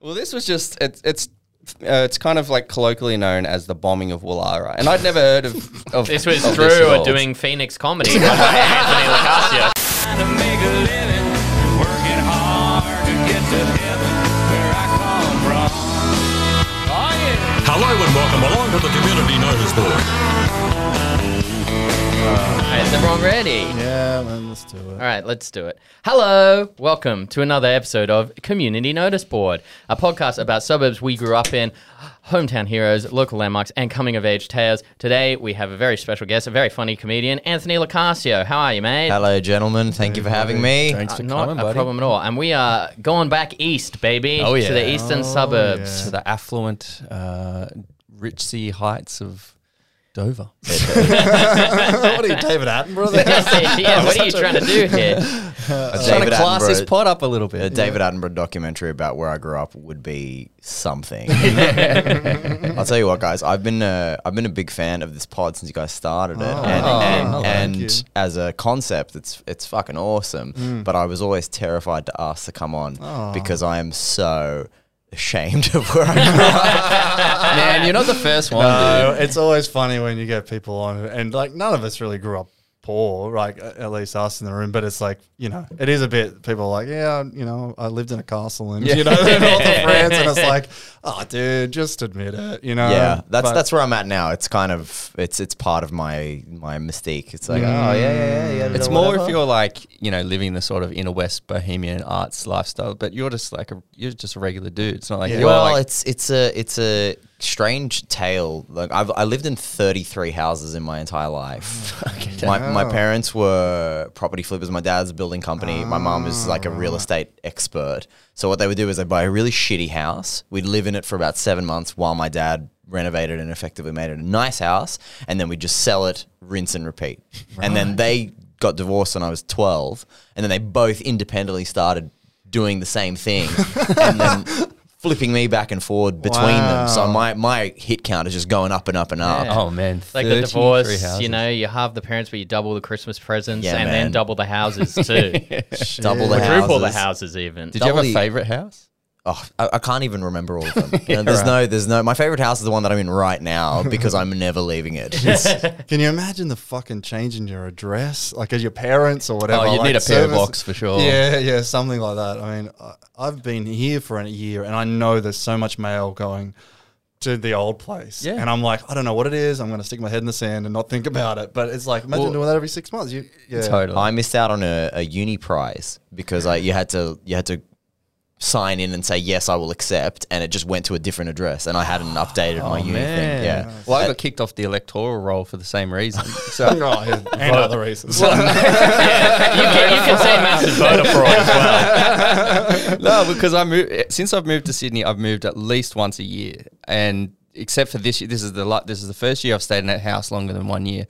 Well, this was just it's it's uh, it's kind of like colloquially known as the bombing of Woollahra, and I'd never heard of, of This was of Drew at all. doing Phoenix comedy. Anthony Locascio. trying to make a living, working hard to get to heaven where I come from. Oh yeah. Hello and welcome along to the Community Notice Board. Alright, is everyone ready? Yeah, man, let's do it. All right, let's do it. Hello, welcome to another episode of Community Notice Board, a podcast about suburbs we grew up in, hometown heroes, local landmarks, and coming of age tales. Today we have a very special guest, a very funny comedian, Anthony Locascio. How are you, mate? Hello, gentlemen. Thank you for having me. Thanks Uh, for Not coming, a buddy. problem at all. And we are going back east, baby, Oh, to yeah. the eastern suburbs. to the affluent, uh, richsy heights of Dover. what are you, David Attenborough? There? yeah, what are you trying to do here? A Trying to class this Attenborough- pod up a little bit. A David Attenborough documentary about where I grew up would be something. I'll tell you what, guys. I've been uh, I've been a big fan of this pod since you guys started it, and Oh, and, thank and as a concept, it's it's fucking awesome. But I was always terrified to ask to come on because I am so ashamed of where I grew up. Man, you're not the first one, No, dude. it's always funny when you get people on, and like none of us really grew up poor, like at least us in the room. But it's like you know, it is a bit. People are like, yeah, you know, I lived in a castle, and you know, in north of France, and it's like, oh, dude, just admit it, you know. yeah, that's But- that's where I'm at now. It's kind of it's it's part of my my mystique. It's like, oh yeah, yeah, yeah, yeah. It's more whatever. if you're like, you know, living the sort of inner west bohemian arts lifestyle, but you're just like a you're just a regular dude. It's not like Yeah. well, like it's it's a it's a strange tale. Like I've I lived in 33 houses in my entire life. Oh, my my parents were property flippers. My dad's a building company. My mom is like a real ah. estate expert. So what they would do is they'd buy a really shitty house. We'd live in it for about seven months while my dad renovated and effectively made it a nice house, and then we'd just sell it, rinse and repeat. And then they got divorced when I was 12, and then they both independently started doing the same thing, and then flipping me back and forward between them. So my my hit count is just going up and up and up. Yeah. oh man, It's like the divorce, you know, you have the parents, but you double the Christmas presents Yeah, and then double the houses too. Double the Quadruple the houses. houses even. Did you have a favorite house? Oh, I, I can't even remember all of them. You know, there's no, there's no. My favorite house is the one that I'm in right now because I'm never leaving it. Can you imagine the fucking change in your address, like as your parents or whatever? Oh, you'd like need a PO box for sure. Yeah, yeah, something like that. I mean, I, I've been here for a year, and I know there's so much mail going to the old place. Yeah. and I'm like, I don't know what it is. I'm going to stick my head in the sand and not think about it. But it's like, imagine Well- doing that every six months. You, yeah, Totally. I missed out on a, a uni prize because I, you had to you had to sign in and say yes, I will accept, and it just went to a different address, and I hadn't updated my uni thing. Yeah, Well, I got kicked off the electoral roll for the same reason. So Oh, yeah, and other reasons. you, can, you can say massive voter fraud as well. no, because I moved since I've moved to Sydney. I've moved at least once a year, and except for this year, this is the this is the first year I've stayed in that house longer than one year,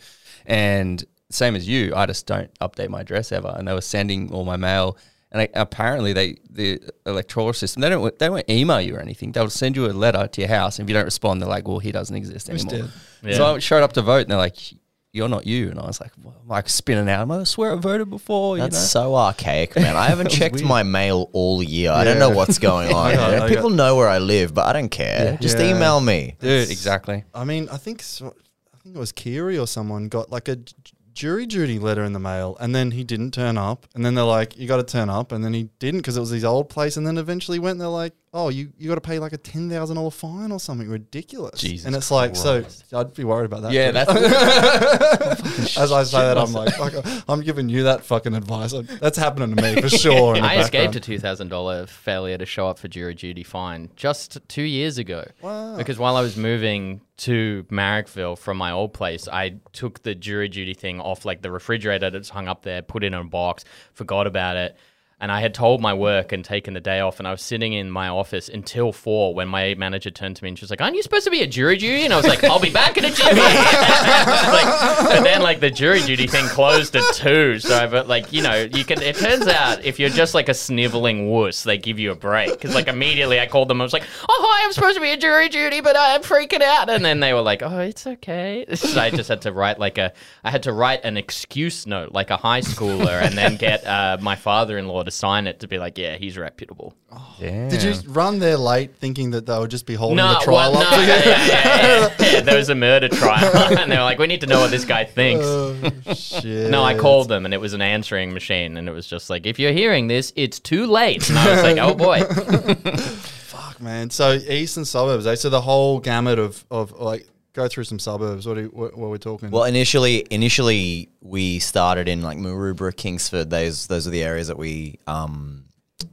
and same as you, I just don't update my address ever. And they were sending all my mail, and apparently they the electoral system they don't they won't email you or anything. They'll send you a letter to your house, and if you don't respond, they're like, well, he doesn't exist anymore. Yeah. So I showed up to vote, and they're like. You're not you, and I was like, well, I'm like spinning out. I'm like, I swear I voted before. That's you know? so archaic, man. I haven't checked my mail all year. I don't know what's going on. I got- here. People know where I live, but I don't care. Just Yeah. email me. dude. Exactly. I mean, I think so, I think it was Kiri or someone got like a j- jury duty letter in the mail, and then he didn't turn up, and then they're like, "You got to turn up," and then he didn't because it was his old place, and then eventually went. and They're like, "Oh, you you got to pay like a ten thousand dollar fine or something ridiculous." Jesus and it's like, so I'd be worried about that. Yeah, too. that's As I say that, I'm like, fuck, I'm giving you that fucking advice. That's happening to me for sure. I escaped a two thousand dollar failure to show up for jury duty fine just two years ago. Wow. Because while I was moving to Marrickville from my old place, I took the jury duty thing off like the refrigerator that's hung up there, put it in a box, forgot about it. And I had told my work and taken the day off, and I was sitting in my office until four when my manager turned to me and she was like, "Aren't you supposed to be a jury duty?" And I was like, "I'll be back in a jury." like, but then like the jury duty thing closed at two, so I but like you know you can. It turns out if you're just like a sniveling wuss, they give you a break because like immediately I called them. I was like, "Oh hi, I'm supposed to be a jury duty, but I'm freaking out," and then they were like, "Oh, it's okay." So I just had to write like a I had to write an excuse note like a high schooler, and then get uh, my father-in-law to sign it to be like, yeah, he's reputable. Yeah. Did you run there late thinking that they would just be holding No, the trial well, up no, for you? yeah, yeah, yeah, yeah. There was a murder trial, and they were like, "We need to know what this guy thinks." Oh, shit. No, I called them, and it was an answering machine, and it was just like, "If you're hearing this, it's too late." And I was like, "Oh boy." Fuck, man. So eastern suburbs, eh? So the whole gamut of, of like, go through some suburbs. What, you, what, what are we talking? Well, initially, initially we started in like Maroubra, Kingsford. Those those are the areas that we um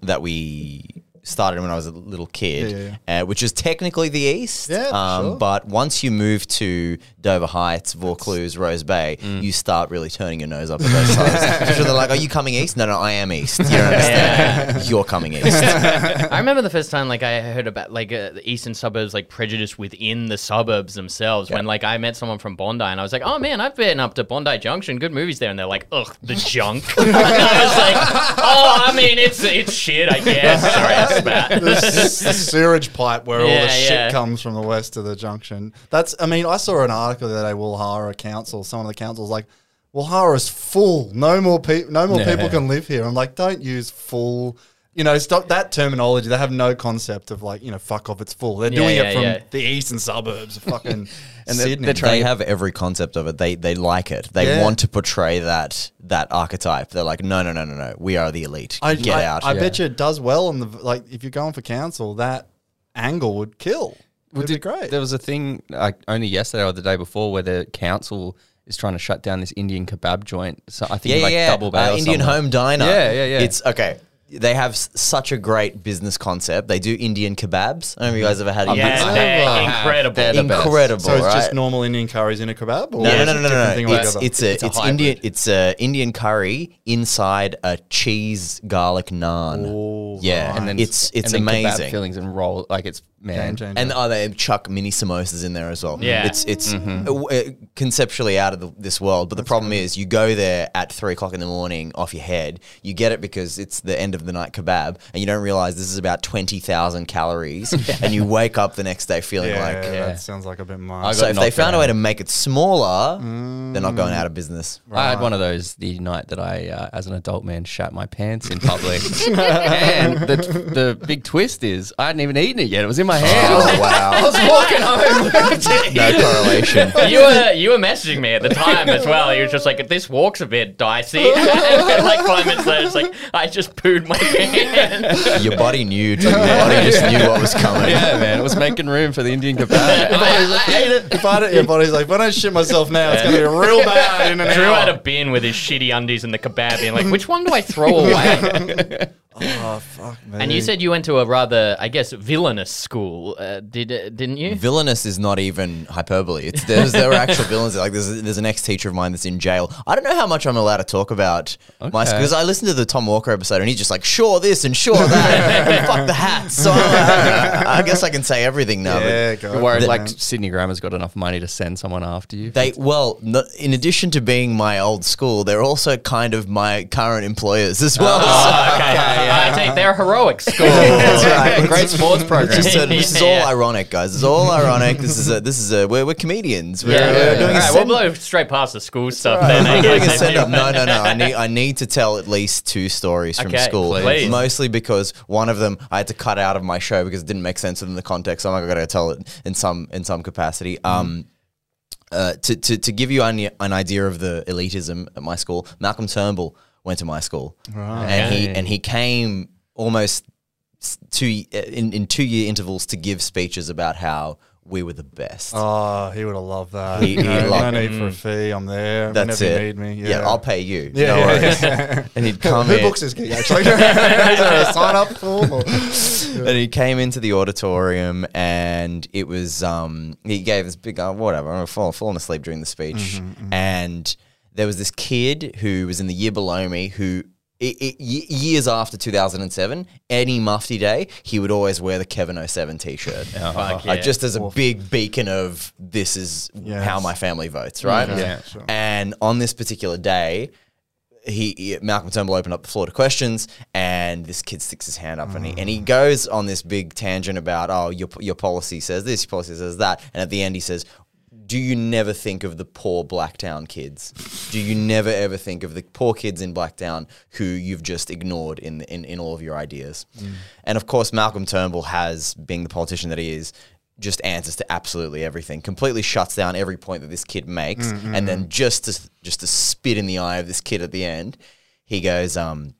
that we started when I was a little kid, Yeah, yeah, Uh, which is technically the east. Yeah, um, sure. But once you move to Dover Heights, Vaucluse, Rose Bay, Mm. you start really turning your nose up at those sides. so they're like, "Are you coming east?" No, no, I am east. You don't understand. You're coming east. I remember the first time like I heard about like uh, the eastern suburbs like prejudice within the suburbs themselves when like I met someone from Bondi and I was like, "Oh man, I've been up to Bondi Junction. Good movies there." And they're like, "Ugh, the junk." and I was like, "Oh, I mean, it's it's shit, I guess." Sorry, I spat. the, the sewerage pipe where all Yeah, the shit yeah. comes from the west of the junction. That's, I mean, I saw an article the other day, Woollahra Council, some of the councils like, Woollahra is full. No more people, no more people can live here. I'm like, don't use full. You know, stop that terminology. They have no concept of like, you know, fuck off, it's full. They're Yeah, doing yeah, it from yeah. the eastern suburbs of fucking And they're- Sydney. they're trying- they have every concept of it. They they like it. They Yeah. want to portray that that archetype. They're like, no, no, no, no, no. We are the elite. I, Get I, out. I bet you it does well on the like if you're going for council, that angle would kill. Would be did- great. There was a thing like only yesterday or the day before where the council is trying to shut down this Indian kebab joint. So I think yeah, like yeah, Double Bay uh, or Indian somewhere. Home Diner. Yeah, yeah, yeah. It's okay. They have s- such a great business concept. They do Indian kebabs. I don't know if you guys ever had Indian Yeah, kebabs. they're Wow. incredible. They're the best. Incredible, so it's right? just normal Indian curries in a kebab? Or No, is no, it no, no, different no, thing no. It's altogether? it's a It's it's, a hybrid. Indian it's a Indian curry inside a cheese garlic naan. Yeah, right. and then it's it's and then kebab amazing. fillings and roll like it's man. Game changer. And oh, they chuck mini samosas in there as well. Yeah. it's it's uh, uh, conceptually out of the, this world. But the problem is, you go there at three o'clock in the morning off your head. You get it because it's the end of the night kebab, and you don't realize this is about twenty thousand calories, and you wake up the next day feeling yeah, like. that sounds like a bit much. I So if they knocked found a way to make it smaller, they're not going out of business. I had one of those the night that I, uh, as an adult man, shat my pants in public. and the, the big twist is I hadn't even eaten it yet. It was in my hand. Oh wow! I was walking home. no correlation. you were you were messaging me at the time as well. You were just like, "This walk's a bit dicey." and like five minutes later, it's like I just pooed my pants. Your body knew. Too. Your body just knew what was coming. yeah, man. It was making room for the Indian kebab. I, I ate it. if I don't, your body's like, if I don't shit myself now, it's going to be real bad in an Drew hour. had a bin with his shitty undies and the kebab, being like, "Which one do I throw away?" oh fuck me. and you said you went to a rather, I guess, villainous school. Uh, did uh, didn't you? Villainous is not even hyperbole. It's there's there are actual villains. Like there's there's an ex teacher of mine that's in jail. I don't know how much I'm allowed to talk about my Okay. school because I listened to the Tom Walker episode and he's just like sure this and sure that and fuck the hats. So I'm like, I guess I can say everything now. yeah, go You're worried for like. Sydney Grammar's got enough money to send someone after you. they well, no, in addition to being my old school, they're also kind of my current employers as well. Oh, okay, I take their heroic school. That's right. Great sports program. It's just a- this is Yeah. all ironic, guys. It's all ironic. This is a this is a we're, we're comedians. We're, Yeah, we're doing All a send- we'll blow straight past the school stuff then. I I'm doing a send up. No, no, no. I need I need to tell at least two stories from Okay, school. please. Mostly because one of them I had to cut out of my show because it didn't make sense within the context. I'm not going to tell it in some in some capacity. Um, uh, to, to to give you an, an idea of the elitism at my school, Malcolm Turnbull went to my school, and he and he came almost two in in two year intervals to give speeches about how we were the best. Oh, he would have loved that. He- he'd love- no need for a fee. I'm there. That's whenever it. you need me. Yeah. Yeah, I'll pay you. Yeah, no yeah, worries. yeah. And he'd come Who in. books this gig actually? Is there a sign up form? Or? and he came into the auditorium and it was um he gave this big uh, whatever I'm fall, falling asleep during the speech and there was this kid who was in the year below me who it, it, years after 2007 any mufti day he would always wear the Kevin 07 t-shirt Fuck Uh, yeah. just as a big beacon of this is Yes. how my family votes right Yeah. Sure. and on this particular day he, he Malcolm Turnbull opened up the floor to questions, and this kid sticks his hand up and he and he goes on this big tangent about oh your your policy says this, your policy says that, and at the end he says. Do you never think of the poor Blacktown kids? Do you never ever think of the poor kids in Blacktown who you've just ignored in in, in all of your ideas? And of course, Malcolm Turnbull has, being the politician that he is, just answers to absolutely everything. Completely shuts down every point that this kid makes, and then just to just to spit in the eye of this kid at the end, he goes, um,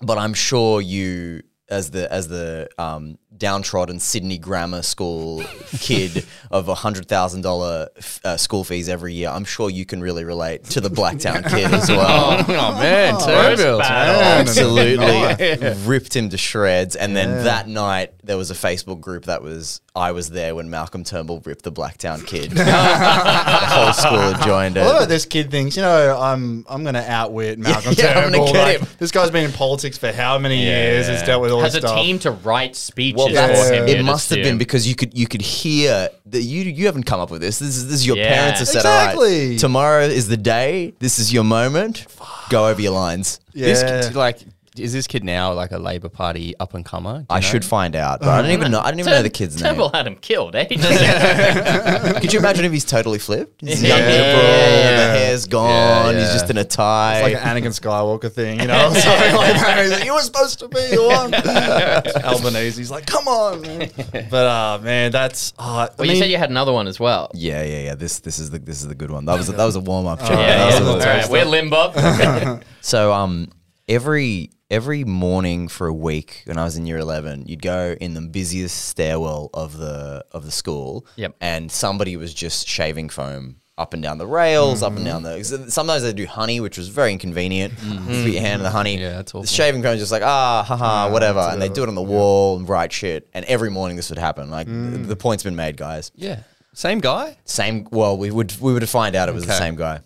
"But I'm sure you." As the as the um, downtrodden Sydney Grammar School kid of a hundred thousand dollar uh, school fees every year, I'm sure you can really relate to the Blacktown kid as well. oh man, Turnbull. bad. Absolutely ripped him to shreds. And then that night, there was a Facebook group that was I was there when Malcolm Turnbull ripped the Blacktown kid. the whole school had joined I love it. this kid thinks, you know, I'm I'm gonna outwit Malcolm yeah, I'm Turnbull. get Like, him. This guy's been in politics for how many years? Has dealt with all Has this a team to write speeches Well, for that's, him. it must have been because you could you could hear that you you haven't come up with this. This is this is your Yeah. parents have said, all right, Exactly. tomorrow is the day. This is your moment. Go over your lines. yeah. This like, is this kid now like a Labor Party up and comer? I know? should find out, but I don't even know. I don't even know the kid's name. Turnbull had him killed, eh? Could you imagine if he's totally flipped? He's Yeah. young liberal, Yeah. the hair's gone, he's yeah. just in a tie. It's like an Anakin Skywalker thing, you know? Something like that. He's like, you were supposed to be the one. Albanese, Albanese's like, come on. Man. But uh, man, that's. Uh, I Well, mean, you said you had another one as well. yeah, yeah, yeah. This this is the this is the good one. That was a, that was a warm up. Yeah, yeah. All right, we're limbo. So um, every every morning for a week when I was in year eleven, you'd go in the busiest stairwell of the of the school. Yep. And somebody was just shaving foam up and down the rails, up and down mm-hmm. the. Sometimes they do honey, which was very inconvenient. Mm-hmm. Put your hand in the honey. Yeah, that's awful. The shaving foam just like ah, haha, whatever, and they do it on the wall and write shit. And every morning this would happen. Like th- mm. the point's been made, guys. Yeah, same guy. Same. Well, we would we would find out it was the same guy.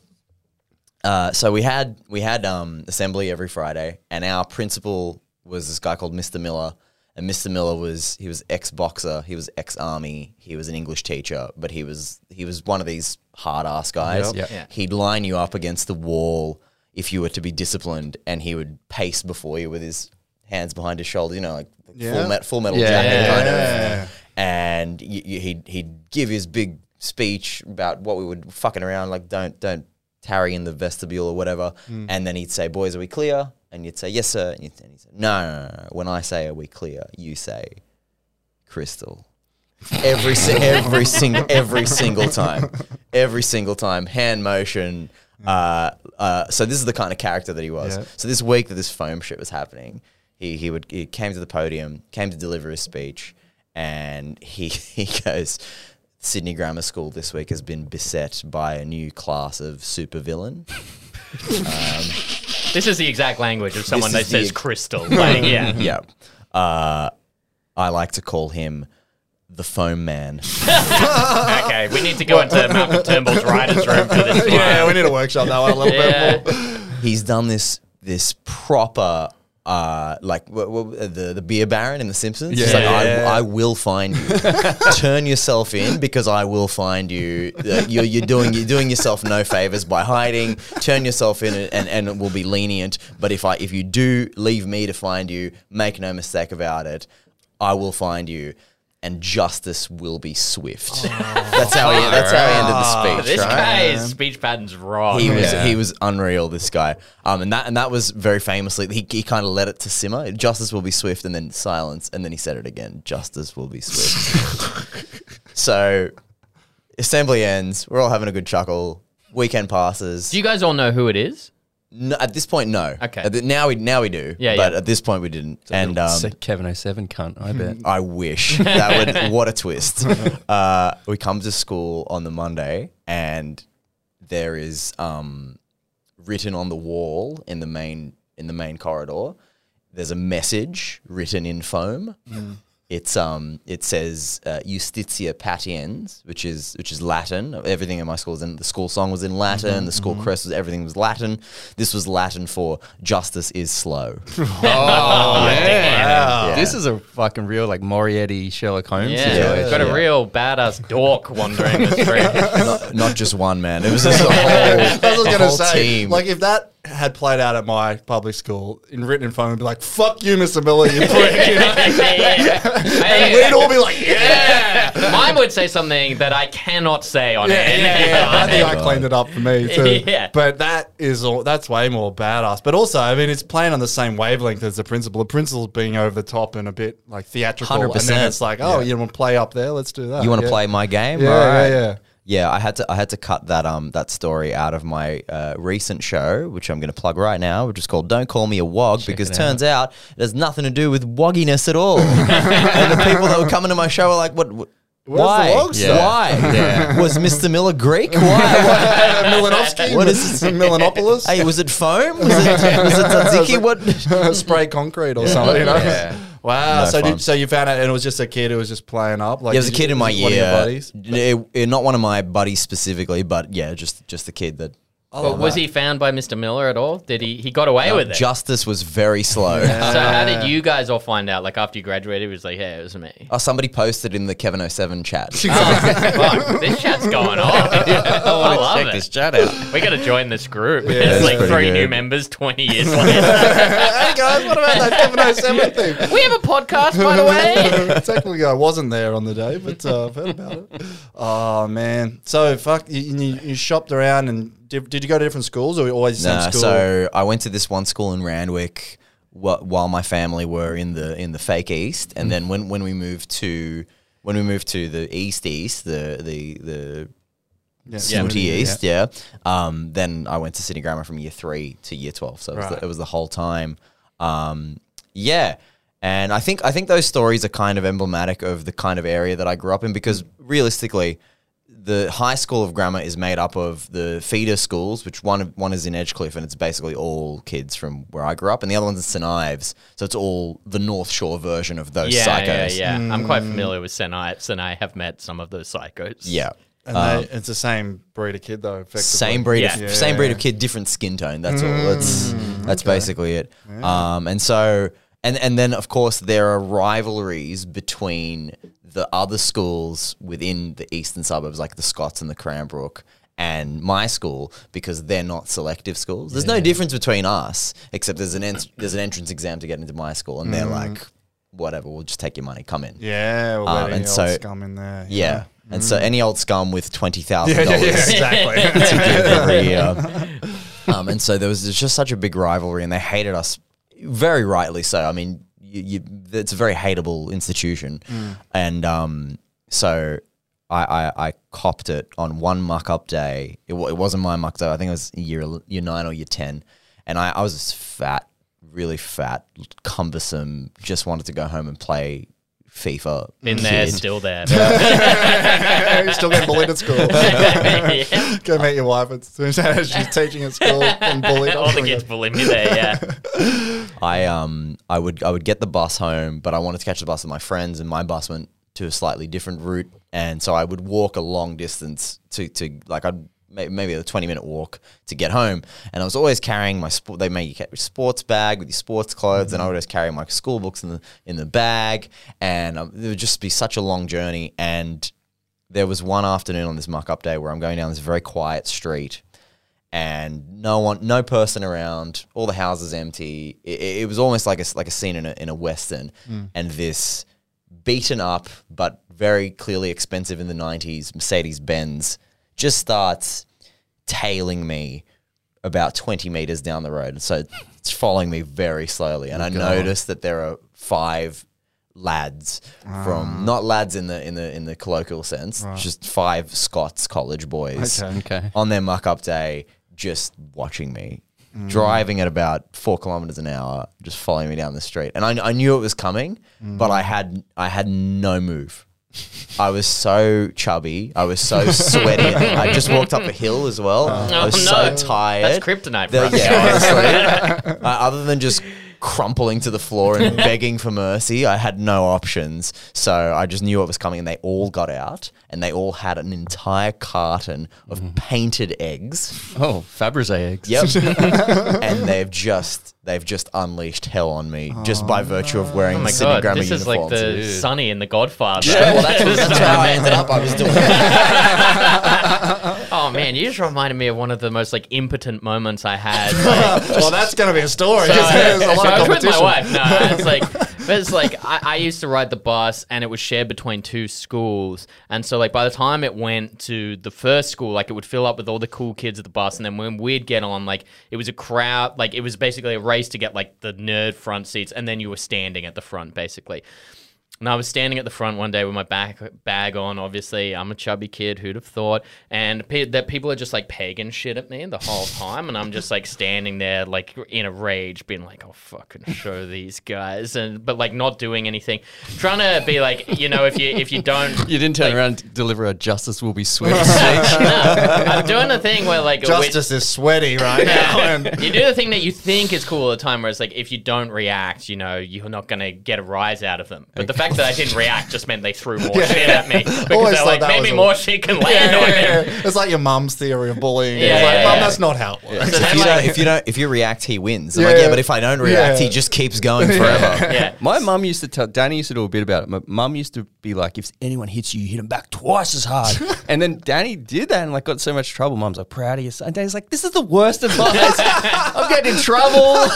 Uh, so we had we had um, assembly every Friday, and our principal was this guy called Mr. Miller. And Mr. Miller was he was ex boxer, he was ex army, he was an English teacher, but he was he was one of these hard ass guys. Yep. Yep. Yeah. He'd line you up against the wall if you were to be disciplined, and he would pace before you with his hands behind his shoulders, you know, like Yeah. full, met, full metal Yeah. jacket kind of and y- y- he'd he'd give his big speech about what we would fucking around like don't don't tarry in the vestibule or whatever, and then he'd say, "Boys, are we clear?" And you'd say, "Yes, sir." And you'd, and he'd say, no, no, no, no. When I say, "Are we clear?" You say, "Crystal." Every every single every single time, every single time, hand motion. Uh, uh, so this is the kind of character that he was. Yeah. So this week that this foam shit was happening, he he would he came to the podium, came to deliver his speech, and he he goes, Sydney Grammar School this week has been beset by a new class of supervillain. This is the exact language of someone that is the says ex- crystal. Like, yeah. yeah, uh, I like to call him the Foam Man. Okay, we need to go into Malcolm Turnbull's writer's room for this one. yeah, we need to workshop that one a little Yeah. bit more. He's done this this proper. Uh, like w- w- the the beer baron in The Simpsons. It's like, Yeah. I, I will find you. Turn yourself in because I will find you. Uh, you're, you're doing you're doing yourself no favors by hiding. Turn yourself in and, and it will be lenient. But if I if you do leave me to find you, make no mistake about it, I will find you. And justice will be swift. that's how he. That's how he ended the speech. This right? guy's speech pattern's wrong. He was Yeah. he was unreal. This guy, um, and that and that was very famously. He, he kind of let it to simmer. Justice will be swift, and then silence, and then he said it again. Justice will be swift. so, assembly ends. We're all having a good chuckle. Weekend passes. Do you guys all know who it is? No, at this point, no. Okay. At the- now we now we do. Yeah, But yeah. at this point, we didn't. And um, Sick Kevin 07 cunt, I bet. I wish that would what a twist. Uh, we come to school on the Monday, and there is um, written on the wall in the main in the main corridor. There's a message written in foam. It's um it says uh, Justitia Patiens, which is which is Latin. Everything in my school was in the school song was in Latin. the school crest was everything was Latin. This was Latin for justice is slow. Oh, man. Yeah. This is a fucking real, like, Moriarty Sherlock Holmes Yeah, situation. got a Yeah. real badass dork wandering the street. not, not just one man. It was just a whole, I was a whole say, team. like, if that had played out at my public school in written in phone, I'd be like, "Fuck you, Mr. Miller, you prick," you know? and Hey, we'd all be like, "Yeah." Mine would would say something that I cannot say on Yeah, air. yeah, yeah. I think I cleaned it up for me too. Yeah. But that is all. That's way more badass. But also, I mean, it's playing on the same wavelength as the principal. The principal's being over the top and a bit like theatrical, and 100%. then it's like, oh, you want to play up there? Let's do that. You want to Yeah. play my game? Yeah, All yeah, yeah. Yeah, I had to I had to cut that um that story out of my uh, recent show, which I'm going to plug right now, which is called "Don't Call Me a Wog," because it turns out it has nothing to do with wogginess at all. and the people that were coming to my show were like, "What? what Where's the why? wog stuff? Why? Yeah. Was Mr. Miller Greek? Why? why? Milanovsky. What is this? Milanopoulos? Hey, was it foam? Was it, was it tzatziki? What? spray concrete or something. You know? Yeah. Wow. No so, fun. did, so you found out, and it was just a kid who was just playing up. Like Yeah, it was a did you- kid in my it one of your year. buddies. It- it- not one of my buddies specifically, but yeah, just just the kid that. But was he found by Mr. Miller at all? Did he? He got away with it. Justice was very slow. so how did you guys all find out? Like after you graduated, it was like, hey, it was me. Oh, somebody posted in the Kevin 07 chat. Oh, fuck, this chat's going on. I love Check it. this chat out. We got to join this group. it's There's like pretty three new good. members 20 years later. hey guys, what about that Kevin 07 thing? we have a podcast, by the way. Technically, I wasn't there on the day, but uh, I've heard about it. Oh man! So fuck, you, you, you shopped around and did, did you go to different schools or always the same Nah, school? so I went to this one school in Randwick wh- while my family were in the in the fake east, and then when, when we moved to when we moved to the east east, the the the yeah, snooty east, yeah. Um, then I went to Sydney Grammar from year three to year twelve, so it was, Right. the, it was the whole time. Um, yeah, and I think I think those stories are kind of emblematic of the kind of area that I grew up in because realistically, the high school of grammar is made up of the feeder schools, which one of- one is in Edgecliff, and it's basically all kids from where I grew up, and the other one's in St Ives, so it's all the North Shore version of those Yeah, yeah, psychos. yeah. I'm quite familiar with Senites, and I have met some of those psychos. yeah. And Um, they, it's the same breed of kid though. Effectively. same breed of Yeah. same breed of kid, different skin tone. That's all. That's that's okay. basically it. Um, and so and and then of course there are rivalries between the other schools within the eastern suburbs, like the Scots and the Cranbrook. And my school because they're not selective schools. There's no difference between us except there's an en- there's an entrance exam to get into my school, and they're like, whatever, we'll just take your money, come in. Yeah, well, Um, and so- scum in there. Yeah. And so any old scum with twenty thousand dollars exactly. every year. Um, and so there was just such a big rivalry, and they hated us very rightly so. I mean, you, you, it's a very hateable institution, and um, so I, I I copped it on one muck up day. It, it wasn't my muck though. I think it was year year nine or year ten, and I, I was just fat, really fat, cumbersome. Just wanted to go home and play FIFA. Been there, kid. still there. You're still getting bullied at school. Yeah. Go meet your wife. It's, she's teaching at school and bullied. All the kids bully me there, yeah. I um I would I would get the bus home, but I wanted to catch the bus with my friends, and my bus went to a slightly different route, and so I would walk a long distance to to like I'd may- maybe a twenty minute walk to get home, and I was always carrying my sport. They make you sports bag with your sports clothes, and I would always carry my school books in the in the bag, and um, it would just be such a long journey. And there was one afternoon on this muck up day where I'm going down this very quiet street and no one, no person around. All the houses empty. It, it was almost like a like a scene in a in a western. And this beaten up but very clearly expensive in the '90s Mercedes Benz just starts tailing me about 20 meters down the road. So it's following me very slowly, and I noticed that there are five lads from ah. not lads in the in the in the colloquial sense, just five Scots college boys Okay. Okay. on their muck up day, just watching me. Mm. Driving at about four kilometers an hour, just following me down the street, and I, I knew it was coming, mm. but I had I had no move. I was so chubby, I was so sweaty. I just walked up a hill as well. I was Oh, no. so tired. That's kryptonite The- yeah, honestly. uh, other than just crumpling to the floor and begging for mercy, I had no options. So I just knew it was coming, and they all got out, and they all had an entire carton of Mm-hmm. painted eggs. Oh, Fabergé eggs. Yep, and they've just they've just unleashed hell on me just by virtue of wearing Oh the my Sydney god, Grammar this is like uniforms. the Sonny in The Godfather. yeah, well, that's, that's how I ended up. I was doing. Oh man, you just reminded me of one of the most like impotent moments I had. Like, well, that's going to be a story. so, there's a so lot I of with my wife. No, it's like But it's like I, I used to ride the bus, and it was shared between two schools, and so like by the time it went to the first school, like it would fill up with all the cool kids at the bus, and then when we'd get on, like it was a crowd, like it was basically a race to get like the nerd front seats, and then you were standing at the front basically. And I was standing at the front one day with my back bag on. Obviously, I'm a chubby kid. Who'd have thought? And pe- that people are just like pagan shit at me the whole time, and I'm just like standing there, like in a rage, being like, "I'll fucking show these guys," and but like not doing anything, trying to be like, you know, if you if you don't, You didn't turn around and deliver a justice will be sweet speech. I'm doing the thing where like Justice is sweaty right now. and you do the thing that you think is cool at the time, where it's like if you don't react, you know, you're not gonna get a rise out of them. But the fact that I didn't react just meant they threw more shit at me because Always they're like, that was maybe a- more shit can land yeah, on yeah, him. yeah. It's like your mum's theory of bullying. Yeah, it's like, yeah, mum, yeah. that's not how it works. So If you, like, don't, if you don't, if you react, he wins. I'm Yeah. like, yeah, but if I don't react, Yeah. he just keeps going forever. yeah. My mum used to tell Danny used to do a bit about it. My mum used to be like, if anyone hits you, you hit them back twice as hard. and then Danny did that and like got so much trouble. Mum's like, proud of you. son." And Danny's like, this is the worst advice. I'm getting in trouble.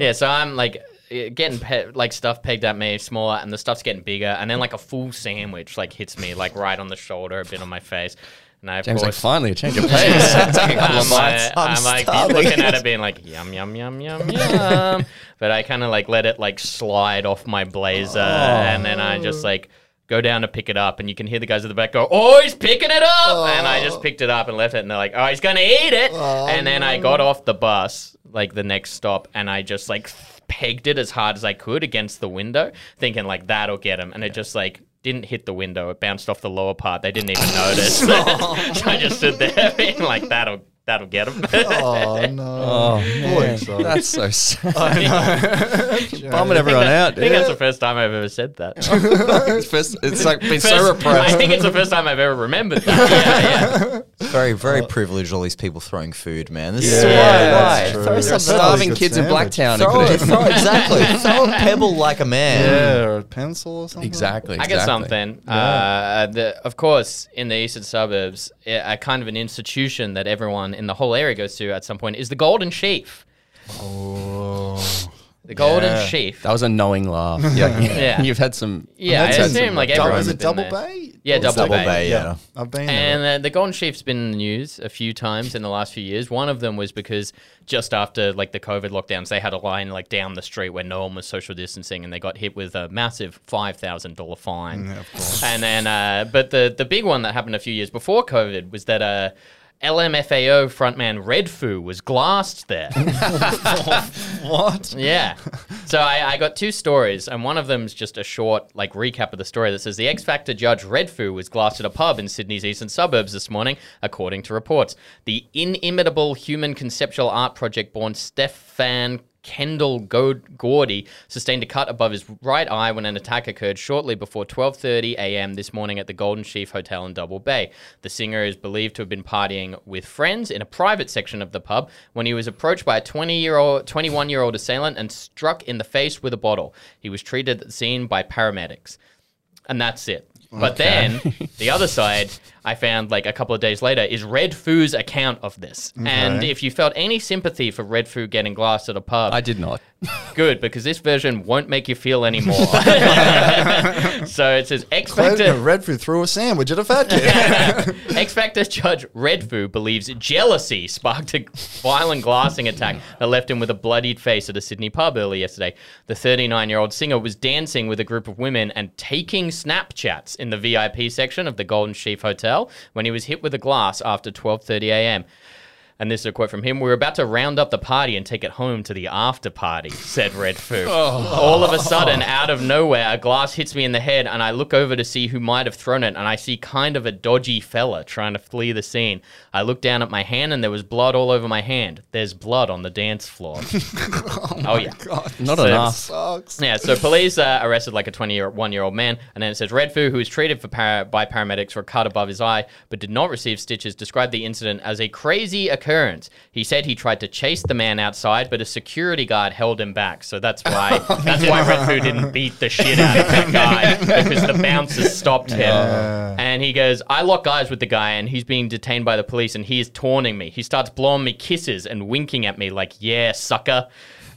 Yeah, so I'm like getting pe- like stuff pegged at me smaller, and the stuff's getting bigger, and then like a full sandwich like hits me like right on the shoulder, a bit on my face, and I of James like, finally a change of pace. It's taking a couple I'm, like, I'm like starving. looking at it, being like yum yum yum yum yum. but I kind of like let it like slide off my blazer, and then I just like go down to pick it up, and you can hear the guys at the back go, "Oh, he's picking it up!" And I just oh. picked it up and left it, and they're like, "Oh, he's gonna eat it." Oh, and then I got off the bus, like the next stop, and I just like pegged it as hard as I could against the window, thinking like that'll get him, and it just like. Didn't hit the window. It bounced off the lower part. They didn't even notice. so I just stood there being like, "That'll, that'll get him." Oh no! Oh, man. sucks. That's so sad. Bumming everyone out, I think that's the first time I've ever said that. It's, first, it's like been First- so I repressed. think it's the first time I've ever remembered that. Yeah, yeah. Very, very privileged. All these people throwing food, man. This Yeah, is why. that's why? true. Throw Yeah, something Starving good kids in sandwich. Blacktown. Throw, including- it, throw exactly. throw a pebble like a man. Yeah, or a pencil or something. Exactly. I get something. Uh, the, of course, in the eastern suburbs, a, a kind of an institution that everyone in the whole area goes to at some point is the Golden Sheaf. Oh, The Golden Yeah. Sheaf. That was a knowing laugh. Yeah, Yeah. You've had some. Yeah, I I've had assume some- like double, everyone's is it double there. bay? Yeah, double, Double bay. bay, yeah. I've been And there. uh, the Golden Sheaf's been in the news a few times in the last few years. One of them was because just after like the COVID lockdowns, they had a line like down the street where no one was social distancing, and they got hit with a massive five thousand dollar fine. Yeah, of course. And then, uh, but the the big one that happened a few years before COVID was that uh, LMFAO frontman Redfoo was glassed there. What? Yeah. So I, I got two stories, and one of them's just a short like recap of the story that says the X Factor judge Redfoo was glassed at a pub in Sydney's eastern suburbs this morning, according to reports. The inimitable human conceptual art project born Stefan Kendal Gordy sustained a cut above his right eye when an attack occurred shortly before 12:30 a.m. this morning at the Golden Sheaf Hotel in Double Bay. The singer is believed to have been partying with friends in a private section of the pub when he was approached by a 20-year-old 21-year-old assailant and struck in the face with a bottle. He was treated at the scene by paramedics. And that's it. But then the other side, I found like a couple of days later, is Redfoo's account of this. And if you felt any sympathy for Red Foo getting glassed at a pub, I did not. Good because this version won't make you feel any more. so it says X Factor. Redfoo threw a sandwich at a fat kid. X Factor judge Redfoo believes jealousy sparked a violent glassing attack that left him with a bloodied face at a Sydney pub early yesterday. The 39 year old singer was dancing with a group of women and taking Snapchats in the VIP section of the Golden Sheaf Hotel when he was hit with a glass after 12:30 a.m. And this is a quote from him. We're about to round up the party and take it home to the after party, said Redfoo. All of a sudden, out of nowhere, a glass hits me in the head, and I look over to see who might have thrown it, and I see kind of a dodgy fella trying to flee the scene. I look down at my hand, and there was blood all over my hand. There's blood on the dance floor. oh, yeah. Not So- enough. Sucks. Yeah, so police uh, arrested like a 21 year old man, and then it says Redfoo, who was treated for para- by paramedics for a cut above his eye but did not receive stitches, described the incident as a crazy occurrence. He said he tried to chase the man outside, but a security guard held him back. So that's why oh, that's why Redfoo didn't beat the shit out of that guy because the bouncers stopped him. And he goes, I lock eyes with the guy, and he's being detained by the police, and he is taunting me. He starts blowing me kisses and winking at me like, "Yeah, sucker."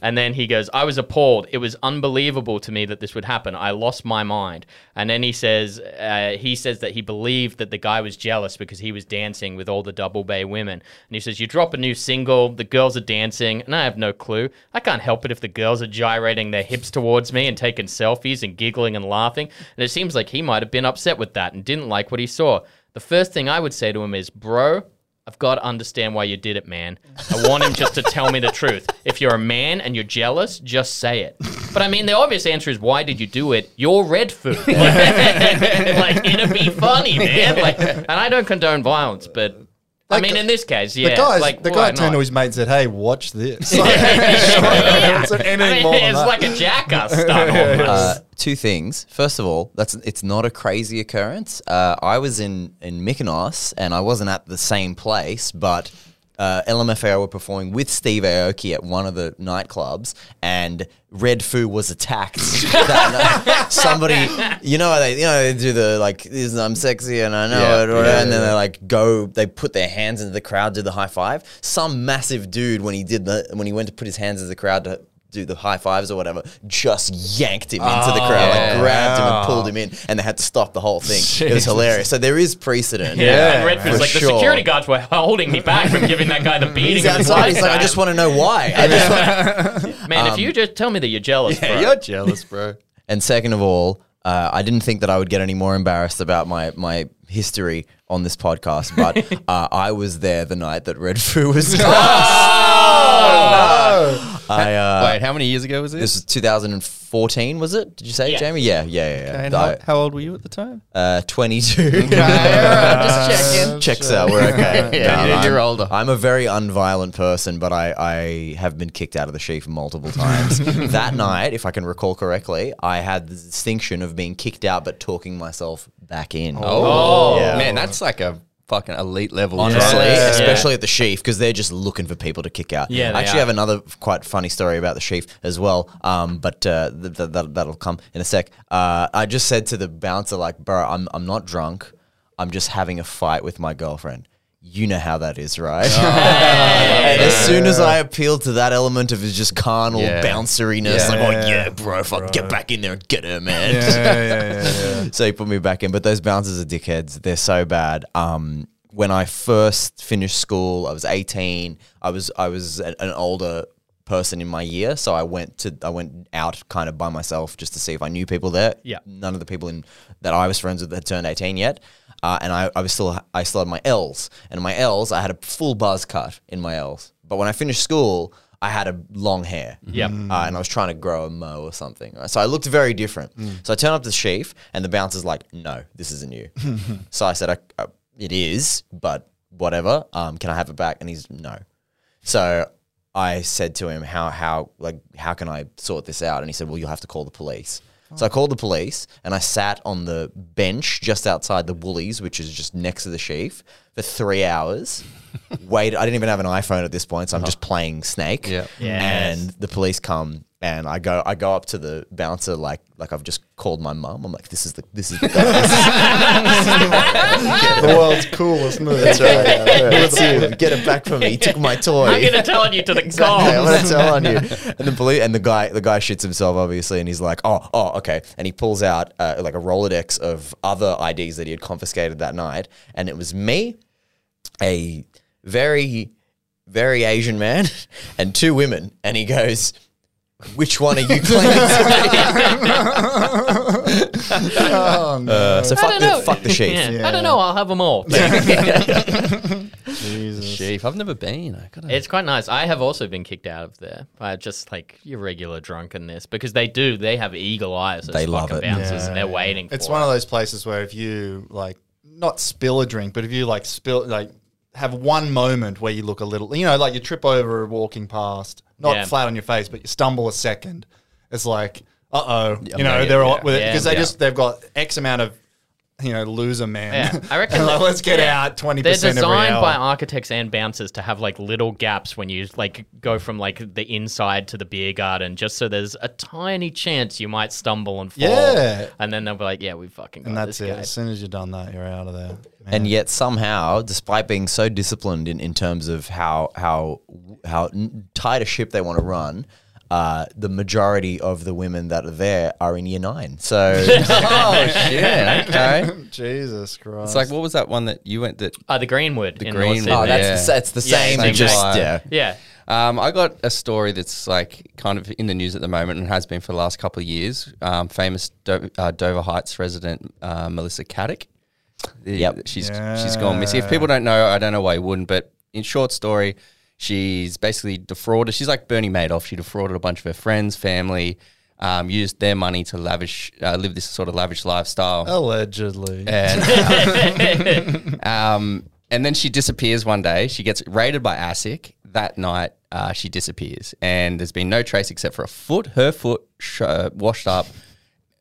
And then he goes, I was appalled. It was unbelievable to me that this would happen. I lost my mind. And then he says, uh, he says that he believed that the guy was jealous because he was dancing with all the Double Bay women. And he says, You drop a new single, the girls are dancing, and I have no clue. I can't help it if the girls are gyrating their hips towards me and taking selfies and giggling and laughing. And it seems like he might have been upset with that and didn't like what he saw. The first thing I would say to him is, Bro, I've got to understand why you did it, man. I want him just to tell me the truth. If you're a man and you're jealous, just say it. But I mean, the obvious answer is, why did you do it? You're red food. like, it'd be funny, man. Like, and I don't condone violence, but I mean, in this case, yeah. the guy, like, the guy turned not? to his mate and said, "Hey, watch this." it's I mean, it's like a jackass stunt almost. Uh, two things. First of all, that's it's not a crazy occurrence. Uh, I was in in Mykonos and I wasn't at the same place, but uh, LMFAO were performing with Steve Aoki at one of the nightclubs, and Redfoo was attacked. that night. Somebody, you know, they you know they do the like, "This- "I'm sexy and I know Yeah, it," or, yeah, and then they like go, they put their hands into the crowd, do the high five. Some massive dude when he did the when he went to put his hands in the crowd to do the high fives or whatever, just yanked him into the crowd, like grabbed him and pulled him in, and they had to stop the whole thing. It was hilarious. So there is precedent. yeah, and Red for Food's like, the sure. security guards were holding me back from giving that guy the beating. He's of outside. He's like, I just want to know why. I just want- Man, if you just tell me that you're jealous, Yeah, bro. you're jealous, bro. And second of all, uh, I didn't think that I would get any more embarrassed about my my history on this podcast, but uh, I was there the night that Redfoo was. I uh, Wait, how many years ago was this? this was 2014, was it? Did you say, Yeah. Jamie? Yeah, yeah, yeah. yeah. and I- how, how old were you at the time? Uh, 22. just checking. Checks out. We're okay. Yeah, No, you're- I'm- you're older. I'm a very unviolent person, but I, I have been kicked out of the sheaf multiple times. that night, if I can recall correctly, I had the distinction of being kicked out but talking myself back in. Oh, Yeah. man, that's like a fucking elite level. Honestly, job. especially at the sheaf, because they're just looking for people to kick out. Yeah, I actually are. have another quite funny story about the sheaf as well. Um, but uh, th- th- that, that'll come in a sec. Uh, I just said to the bouncer, like, bro, I'm I'm not drunk. I'm just having a fight with my girlfriend. You know how that is, right? and as soon as I appeal to that element of his just carnal Yeah. bounceriness, Yeah. like, oh yeah, bro, fuck, get back in there and get her, man. yeah, yeah, yeah, yeah. so he put me back in. But those bouncers are dickheads. They're so bad. Um, when I first finished school, I was 18. I was I was a- an older person in my year, so I went to I went out kind of by myself just to see if I knew people there. Yeah. none of the people in that I was friends with had turned 18 yet. Uh, and I, I was still I still had my L's, and my L's I had a full buzz cut in my L's. But when I finished school, I had a long hair. Yep. Uh, and I was trying to grow a mo or something. right? So I looked very different. So I turn up to the sheaf, and the bouncer's like, "No, this isn't you." so I said, I, uh, "It is, but whatever. Um, can I have it back?" And he's no. So I said to him, "How how like how can I sort this out?" And he said, "Well, you'll have to call the police." So I called the police and I sat on the bench just outside the Woolies, which is just next to the sheaf, for three hours. Wait, I didn't even have an iPhone at this point, so I'm just playing Snake. Yeah. Yes. And the police come and I go I go up to the bouncer like like I've just called my mum. I'm like, this is the this is the the world's coolest move. That's right. Let's see him. Get it back for me. He took my toy. I'm gonna tell on you to the Exactly, I'm gonna tell on you. And the police and the guy the guy shits himself obviously, and he's like, oh oh okay, and he pulls out uh, like a rolodex of other IDs that he had confiscated that night, and it was me, a very very Asian man, and two women, and he goes. Which one are you claiming oh, no. Uh, so I fuck don't the, know. fuck the sheaf. Yeah. I don't know. I'll have them all. Jesus. Sheaf. I've never been. I gotta. It's quite nice. I have also been kicked out of there by just like your regular drunkenness because they do. They have eagle eyes. They love fucking it. Bouncers, and they're waiting. It's for one it. of those places where if you like not spill a drink, but if you like spill like have one moment where you look a little, you know, like you trip over walking past, not Yeah. flat on your face, but you stumble a second. It's like, uh oh, you know, they're all because they just they've got X amount of you know loser man. Yeah, I reckon And like, let's get yeah. out twenty percent. They're percent every designed hour. by architects and bouncers to have like little gaps when you like go from like the inside to the beer garden, just so there's a tiny chance you might stumble and fall. Yeah. and then they'll be like, "Yeah, we fucking got and that's this it. guy." As soon as you've done that, you're out of there. Man. and yet somehow, despite being so disciplined in, in terms of how how how tight a ship they want to run, uh, the majority of the women that are there are in year nine. So oh shit! Okay. Jesus Christ. It's like what was that one that you went that? Uh, the Greenwood. The in Greenwood, North oh, Sydney. that's the, it's the Yeah, same, same just vibe. yeah. yeah. Um, I got a story that's like kind of in the news at the moment and has been for the last couple of years. Um, famous Do- uh, Dover Heights resident uh, Melissa Caddick. The- Yep. she's she's gone missing. If people don't know, I don't know why you wouldn't. But in short story, she's basically defrauded. She's like Bernie Madoff. She defrauded a bunch of her friends, family, um, used their money to lavish, uh, live this sort of lavish lifestyle. Allegedly. And um, and then she disappears one day. She gets raided by ASIC. That night, uh, she disappears, and there's been no trace except for a foot. Her foot sh- uh, washed up.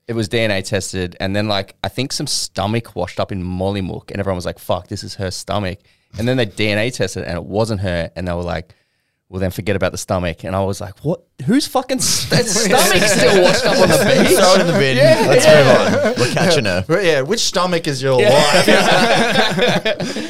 It was DNA tested, and then like I think some stomach washed up in Mollymook, and everyone was like, "Fuck, this is her stomach." And then they DNA tested, and it wasn't her, and they were like. Well, then forget about the stomach. And I was like, what? Whose fucking st- that stomach still washed up on the beach? Throw it in the bin. Let's move on. We're catching her. But yeah, which stomach is your wife?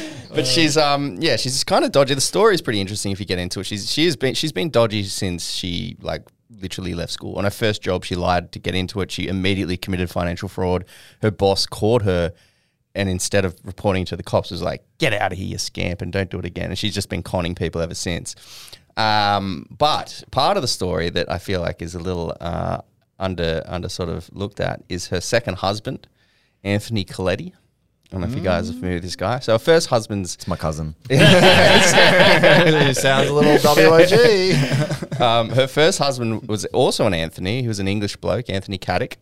But she's um yeah she's kind of dodgy. The story is pretty interesting if you get into it. She's she has been she's been dodgy since she like literally left school. On her first job, she lied to get into it. She immediately committed financial fraud. Her boss caught her, and instead of reporting to the cops, was like, "Get out of here, you scamp, and don't do it again." And she's just been conning people ever since. Um, but part of the story that I feel like is a little uh, under under sort of looked at is her second husband, Anthony Koletti. I don't know if you guys are familiar with this guy. So her first husband's It's my cousin. Sounds a little WOG. um, her first husband was also an Anthony. He was an English bloke, Anthony Caddick.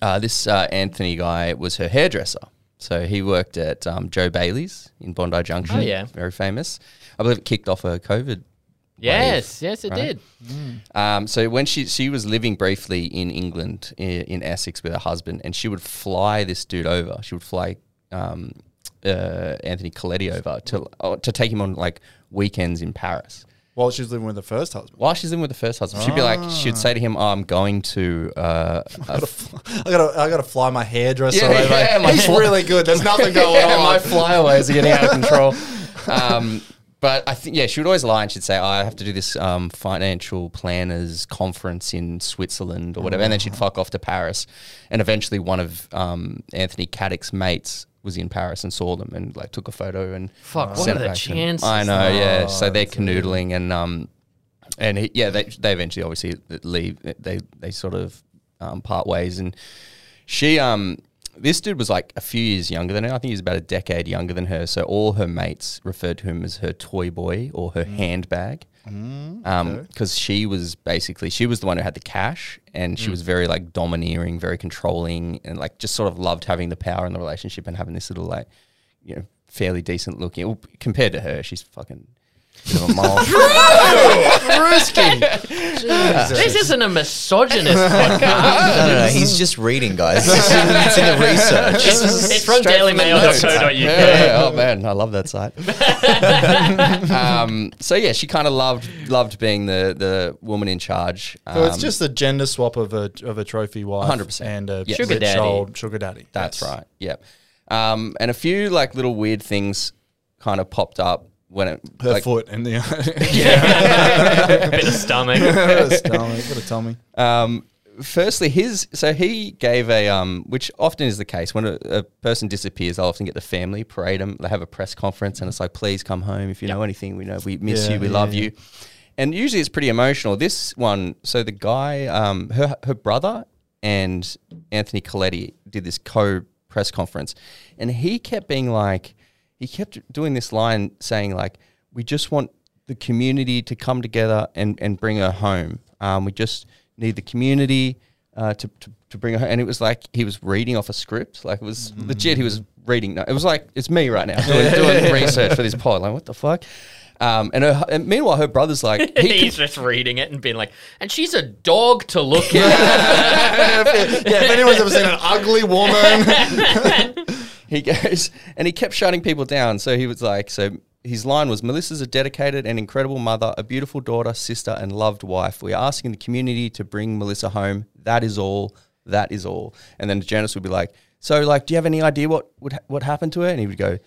Uh, this uh, Anthony guy was her hairdresser. So he worked at um, Joh Bailey's in Bondi Junction. Oh, yeah. Very famous. I believe it kicked off a COVID. Yes, yes, it right? did. Um, so when she she was living briefly in England in, in Essex with her husband, and she would fly this dude over. She would fly um, uh, Anthony Koletti over to uh, to take him on like weekends in Paris. While she's living with the first husband. While she's in with the first husband, she'd be like, she'd say to him, oh, "I'm going to." Uh, a I gotta, I gotta fly my hairdresser Yeah, over. yeah, my He's fly- really good. There's nothing going on. my flyaways are getting out of control. Um, but I think yeah, she would always lie and she'd say, oh, "I have to do this um, financial planners conference in Switzerland or whatever," and then she'd fuck off to Paris. And eventually, one of um, Anthony Caddick's mates was in Paris and saw them and like took a photo and Fuck, what sent are it the back to him. chances? I know, yeah. So they're canoodling and um, and he, yeah, they they eventually obviously leave. They they sort of um, part ways, and she um this dude was like a few years younger than her. I think he was about a decade younger than her. So all her mates referred to him as her toy boy or her handbag. Um, because she was basically she was the one who had the cash, and she was mm. very like domineering, very controlling, and like just sort of loved having the power in the relationship and having this little like, you know, fairly decent looking. Compared to her, she's fucking bit of a mole. This isn't a misogynist podcast. No, no, no. He's just reading, guys. It's in, it's in the research. it's, it's from Straight from the notes. dailymail.co.uk. yeah, oh man, I love that site. um, so yeah, she kind of loved loved being the the woman in charge. Um, So it's just a gender swap of a of a trophy wife, 100%. and a Yeah. Sugar rich daddy. old sugar daddy. that's Yes. right. Yep. Um, and a few like little weird things kind of popped up when it Her like, foot and the yeah. Bit of stomach. stomach. Gotta tell me. Um, firstly, his so he gave a um, which often is the case when a, a person disappears, they'll often get the family parade them. They have a press conference, and it's like, "Please come home if you know anything. We know we miss Yeah, you, we yeah, love yeah. you." And usually it's pretty emotional. This one, so the guy, um, her her brother and Anthony Koletti did this co press conference, and he kept being like, he kept doing this line saying like, "We just want the community to come together and and bring her home. Um, we just need the community." Uh, to, to, to bring her home. And it was like he was reading off a script. Like it was legit. He was reading. It was like, it's me right now doing, doing research for this pod. Like, what the fuck? Um, and, her, and meanwhere, her brother's like, he He's just reading it and being like, and she's a dog to look at. yeah, if anyone's ever seen an ugly woman, he goes and he kept shutting people down. So he was like, so his line was Melissa's a dedicated and incredible mother, a beautiful daughter, sister, and loved wife. We are asking the community to bring Melissa home. That is all. That is all. And then Janice would be like, so like, do you have any idea what would ha- what happened to her? And he would go,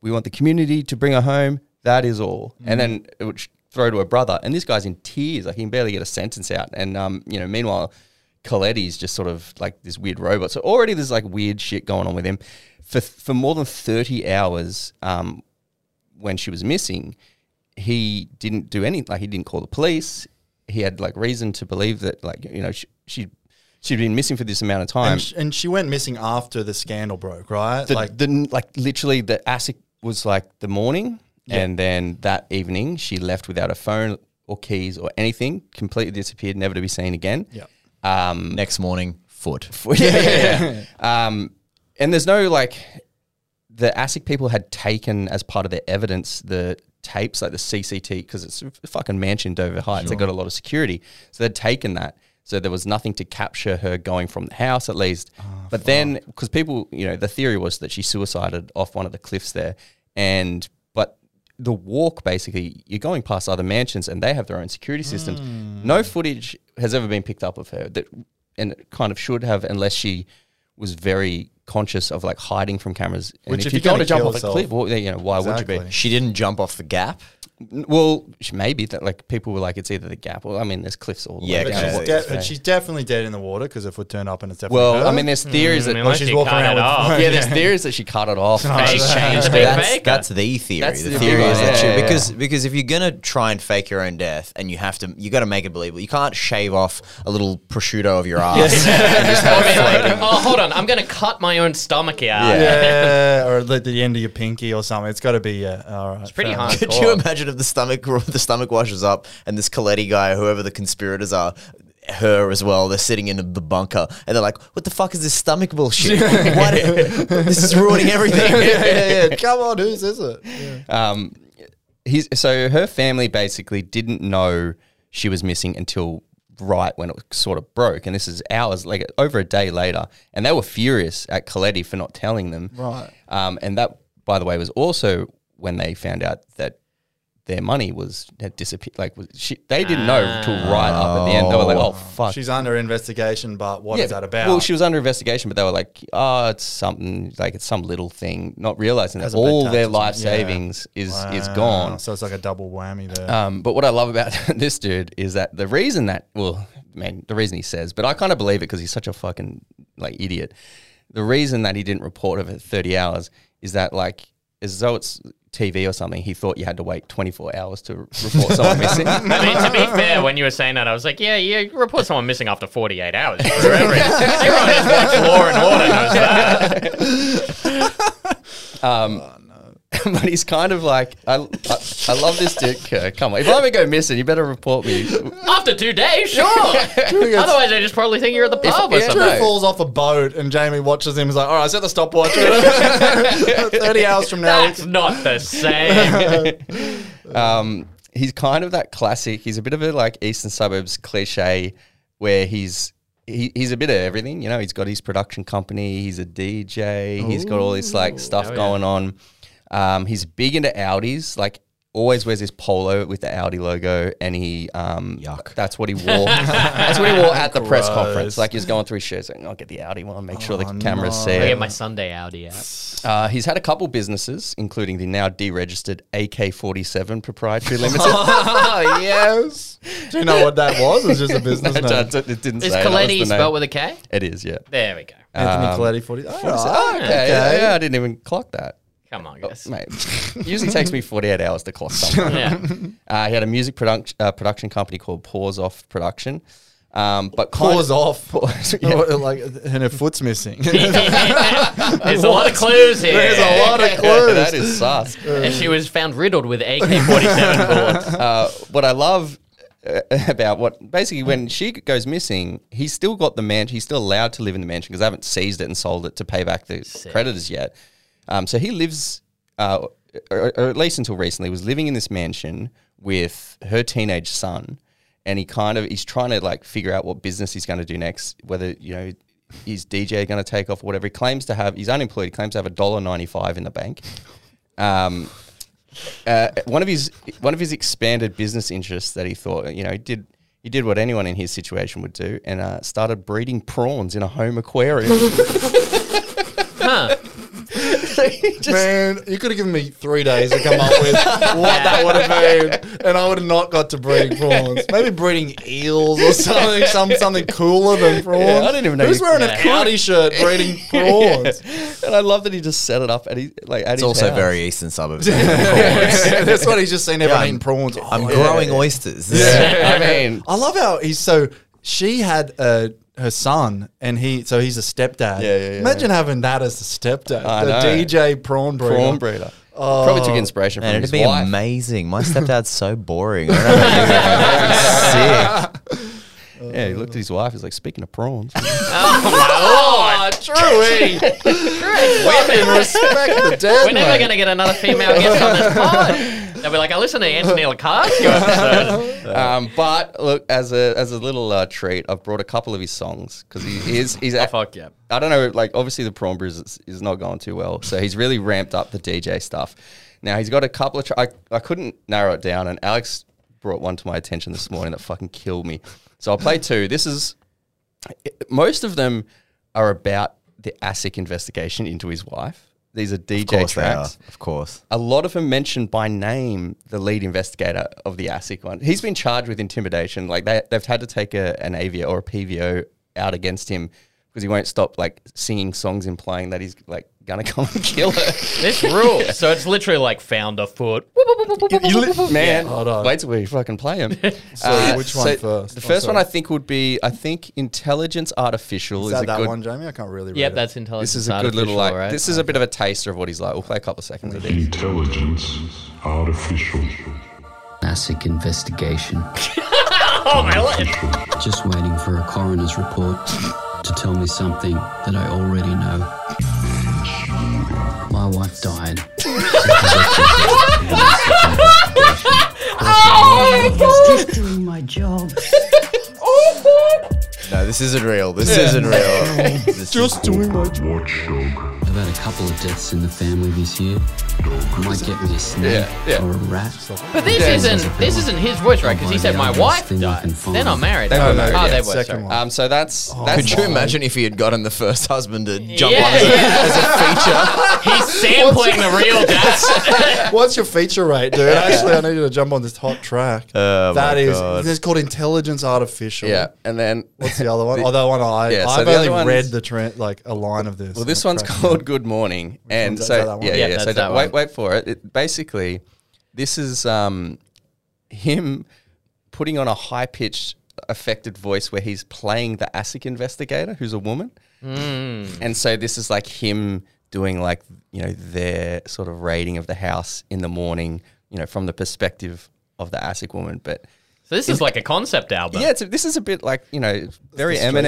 we want the community to bring her home. That is all. And then it would throw to her brother, and this guy's in tears, like he can barely get a sentence out. And um, you know, meanwhile, Koletti's just sort of like this weird robot. So already there's like weird shit going on with him. For for more than thirty hours, um, when she was missing, he didn't do any like he didn't call the police. He had like reason to believe that like you know she, she she'd been missing for this amount of time. And, sh- and she went missing after the scandal broke, right? the, like, the like literally the ASIC was like the morning, and then that evening she left without a phone or keys or anything, completely disappeared, never to be seen again. yeah. Um, Next morning, foot. yeah, yeah, yeah. um, and there's no like the ASIC people had taken as part of their evidence the tapes, like the CCT, because it's a fucking mansion Dover Heights. They got a lot of security, so they'd taken that. So there was nothing to capture her going from the house, at least. Ah, but then, because people, you know, the theory was that she suicided off one of the cliffs there, and but the walk basically, you're going past other mansions, and they have their own security systems. Hmm. No footage has ever been picked up of her that, and it kind of should have, unless she was very conscious of like hiding from cameras. And Which if, if you're you're going to jump kill off a cliff, well, you know, why would you be? She didn't jump off the gap. N- Well, maybe that like people were like it's either the gap or I mean, there's cliffs all the Yeah, way But down. okay. she's, de- but she's definitely dead in the water because if we turned up and it's definitely well, her, I mean, there's theories mm, that unless she's you walking around it with- off. yeah, there's theories that she cut it off. She and changed changed the it. that's, that's the theory. That's the the theory theory, is that yeah, yeah. because because if you're gonna try and fake your own death and you have to you got to make it believable. You can't shave off a little prosciutto of your ass. and just have it floating. oh, hold on. I'm going to cut my own stomach out. yeah, or at the end of your pinky or something. It's got to be yeah. All right, it's pretty hard. Could you imagine if the stomach the stomach washes up and this Koletti guy, whoever the conspirators are, her as well, they're sitting in the bunker and they're like, "What the fuck is this stomach bullshit? Why do- this is ruining everything." yeah, yeah. Come on, whose is it? Yeah. Um, he's so her family basically didn't know she was missing until right when it sort of broke, and this is hours like over a day later, and they were furious at Koletti for not telling them. Right. Um, and that, by the way, was also when they found out that their money was had disappeared. Like was she, they didn't know till right up at the end. They were like, "Oh fuck." She's under investigation, but what is that about? Well, she was under investigation, but they were like, "Oh, it's something like it's some little thing," not realizing that Hasn't been all touched their life something. Yeah. savings is is gone. So it's like a double whammy there. Um, but what I love about this dude is that the reason that, well, man, the reason he says, but I kind of believe it because he's such a fucking like idiot. The reason that he didn't report it for 30 hours is that like, as though it's TV or something, he thought you had to wait 24 hours to report someone missing. I mean, to be fair, when you were saying that, I was like, yeah, you report someone missing after 48 hours. Everyone who's watched Law and Order knows that. Um, but he's kind of like, I, I, I love this dude. Kirk. Come on, if I ever go missing, you better report me. After two days, sure. Otherwise, they just probably think you're at the pub or yeah, something. no. Drew falls off a boat and Jamie watches him. He's like, all right, set the stopwatch. 30 hours from now. That's not the same. um, he's kind of that classic. He's a bit of a like eastern suburbs cliche, where he's he, he's a bit of everything. You know, he's got his production company. He's a DJ. He's got all this like stuff Oh, yeah. going on. Um, he's big into Audis. Like always wears his polo with the Audi logo, and he um, Yuck. That's what he wore. that's what he wore at the press Gross. conference. Like he's going through his shirts, like, I'll get the Audi one, make sure the Oh, cameras no. see I it. get my Sunday Audi out. Uh, he's had a couple businesses, including the now deregistered AK-47 Proprietary Limited. Oh, yes. Do you know what that was? It was just a business No, name. it it didn't Is say. that was the Koletti name. spelled with a K? It is, yeah. There we go. Anthony Um, Koletti, 40. Oh, Oh, right. okay, yeah, yeah, I didn't even clock that. Come on, guys. Mate, usually takes me 48 hours to clock something. Yeah. Uh, he had a music product, uh, production company called Pause Off Production. Um, but Paws off. Pause, yeah. like, and her foot's missing. There's a lot of clues here. There's a lot of Yeah, clues. that is sus. And she was found riddled with AK-47 bullets. uh, what I love uh, about what basically when she goes missing, he's still got the mansion. He's still allowed to live in the mansion because they haven't seized it and sold it to pay back the creditors yet. Um, so he lives, uh, or, or at least until recently, was living in this mansion with her teenage son, and he kind of he's trying to like figure out what business he's going to do next. Whether you know. Is DJ going to take off? Whatever he claims to have, he's unemployed. He claims to have a dollar ninety five in the bank. Um, uh, one of his one of his expanded business interests that he thought you know he did he did what anyone in his situation would do and uh, started breeding prawns in a home aquarium. Huh. Man, you could have given me three days to come up with what that would have been, and I would have not got to breeding prawns. Maybe breeding eels or something, some something cooler than prawns. Yeah, I didn't even know who's wearing Yeah. a County shirt breeding prawns. and I love that he just set it up at his like at It's his also house. very eastern suburbs. That's what he's just seen everyone Yeah, eating prawns. I'm Oh, growing oysters. I mean, I love how he's so. She had uh, her son, and he so he's a stepdad. Yeah, yeah, yeah. Imagine having that as the stepdad, I the know. DJ prawn breeder. prawn breeder. Probably took oh. inspiration Man, from it'd be wife. amazing. My stepdad's so boring. I don't know how to do it. Sick. Yeah, he looked at his wife. He's like, speaking of prawns. Oh, true. Women respect the dead. We're never going to get another female guest on this pod. They'll be like, I listened to Anthony Locascio um, but look, as a as a little uh, treat, I've brought a couple of his songs because he is he's. Oh, fuck yeah. I don't know, like obviously the prawn brews is, is not going too well, so he's really ramped up the DJ stuff. Now he's got a couple of. Tra- I I couldn't narrow it down, and Alex brought one to my attention this morning that fucking killed me. So I'll play two. This is most of them are about the ASIC investigation into his wife. These are Of DJ course they are. tracks Of course. a lot of them mention by name the lead investigator of the ASIC one. He's been charged with intimidation. Like they, they've had to take a, an AVO or a PVO out against him because he won't stop like singing songs implying that he's like gonna come and kill her. This rules. So it's literally like found a foot. Man, Hold on. wait till we fucking play him. Uh, so which one first? The Oh, first one sorry. I think would be I think intelligence artificial Is is, that a that good. one, Jamie? I can't really read Yep, it. that's intelligence. This is a good little like. right? This is a bit of a taster of what he's like. We'll play a couple of seconds of this. Intelligence artificial. ASIC investigation. Oh, my life. Just waiting for a coroner's report to tell me something that I already know. My wife died. Oh, just doing my job. Oh, no, this isn't real. This isn't real. This Just doing my job. Watchdog. I've had a couple of deaths in the family this year. Might get me a snake Yeah, yeah. or a rat. But this Yeah. isn't this isn't his voice, right? Because he said my wife died. can find. They're not married. They're not married, Oh, yeah. they were. Second sorry. one. Um, so that's that's Could you imagine if he had gotten the first husband to jump Yeah, on as, a, yeah. as a feature? He's sampling the real deaths. What's your feature rate, dude? Actually, I need you to jump on this hot track. Oh, my that is, God. this is called intelligence artificial. yeah, and then What's the other one? oh, that one I, yeah, I've the only read the trend, like a line of this. Well, this one's called up. Good Morning, and so that that one? yeah, Yeah, yeah. So that wait, one. wait for it. it. Basically, this is um, him putting on a high pitched, affected voice where he's playing the ASIC investigator, who's a woman, Mm. and so this is like him doing like you know their sort of raiding of the house in the morning, you know, from the perspective of the ASIC woman, but. So this is like a concept album. Yeah, it's a, this is a bit like you know very The Streets or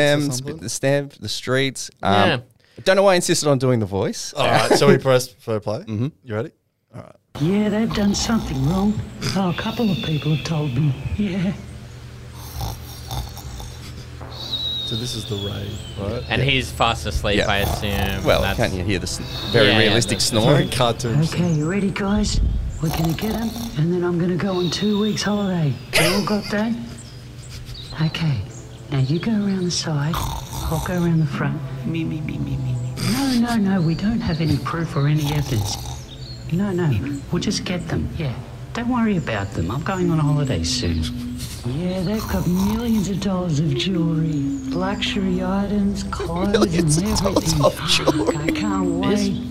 Eminem, the stamp, the streets. Um, Yeah. Don't know why I insisted on doing the voice. All right, so we press for play. Mm-hmm. You ready? All right. Yeah, they've done something wrong. Oh, a couple of people have told me. Yeah. So this is the raid, right? And he's fast asleep, Yeah. I assume. Well, That's- can't you hear this very Yeah, yeah, realistic that's- snoring? Cartoon. Okay, you ready, guys? We're gonna get him, and then I'm gonna go on two weeks holiday. You all got that? Okay. Now you go around the side. I'll go around the front. Me, me, me, me, me, me. No, no, no. We don't have any proof or any evidence. No, no. We'll just get them. Yeah. Don't worry about them. I'm going on a holiday soon. Yeah, they've got millions of dollars of jewelry, luxury items, clothes, Millions and everything. of jewelry. I can't wait.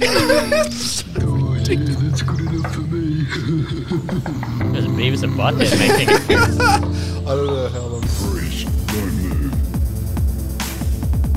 This wait. me. There's Beavis and Butthead making I don't know how long. Freeze. Don't move.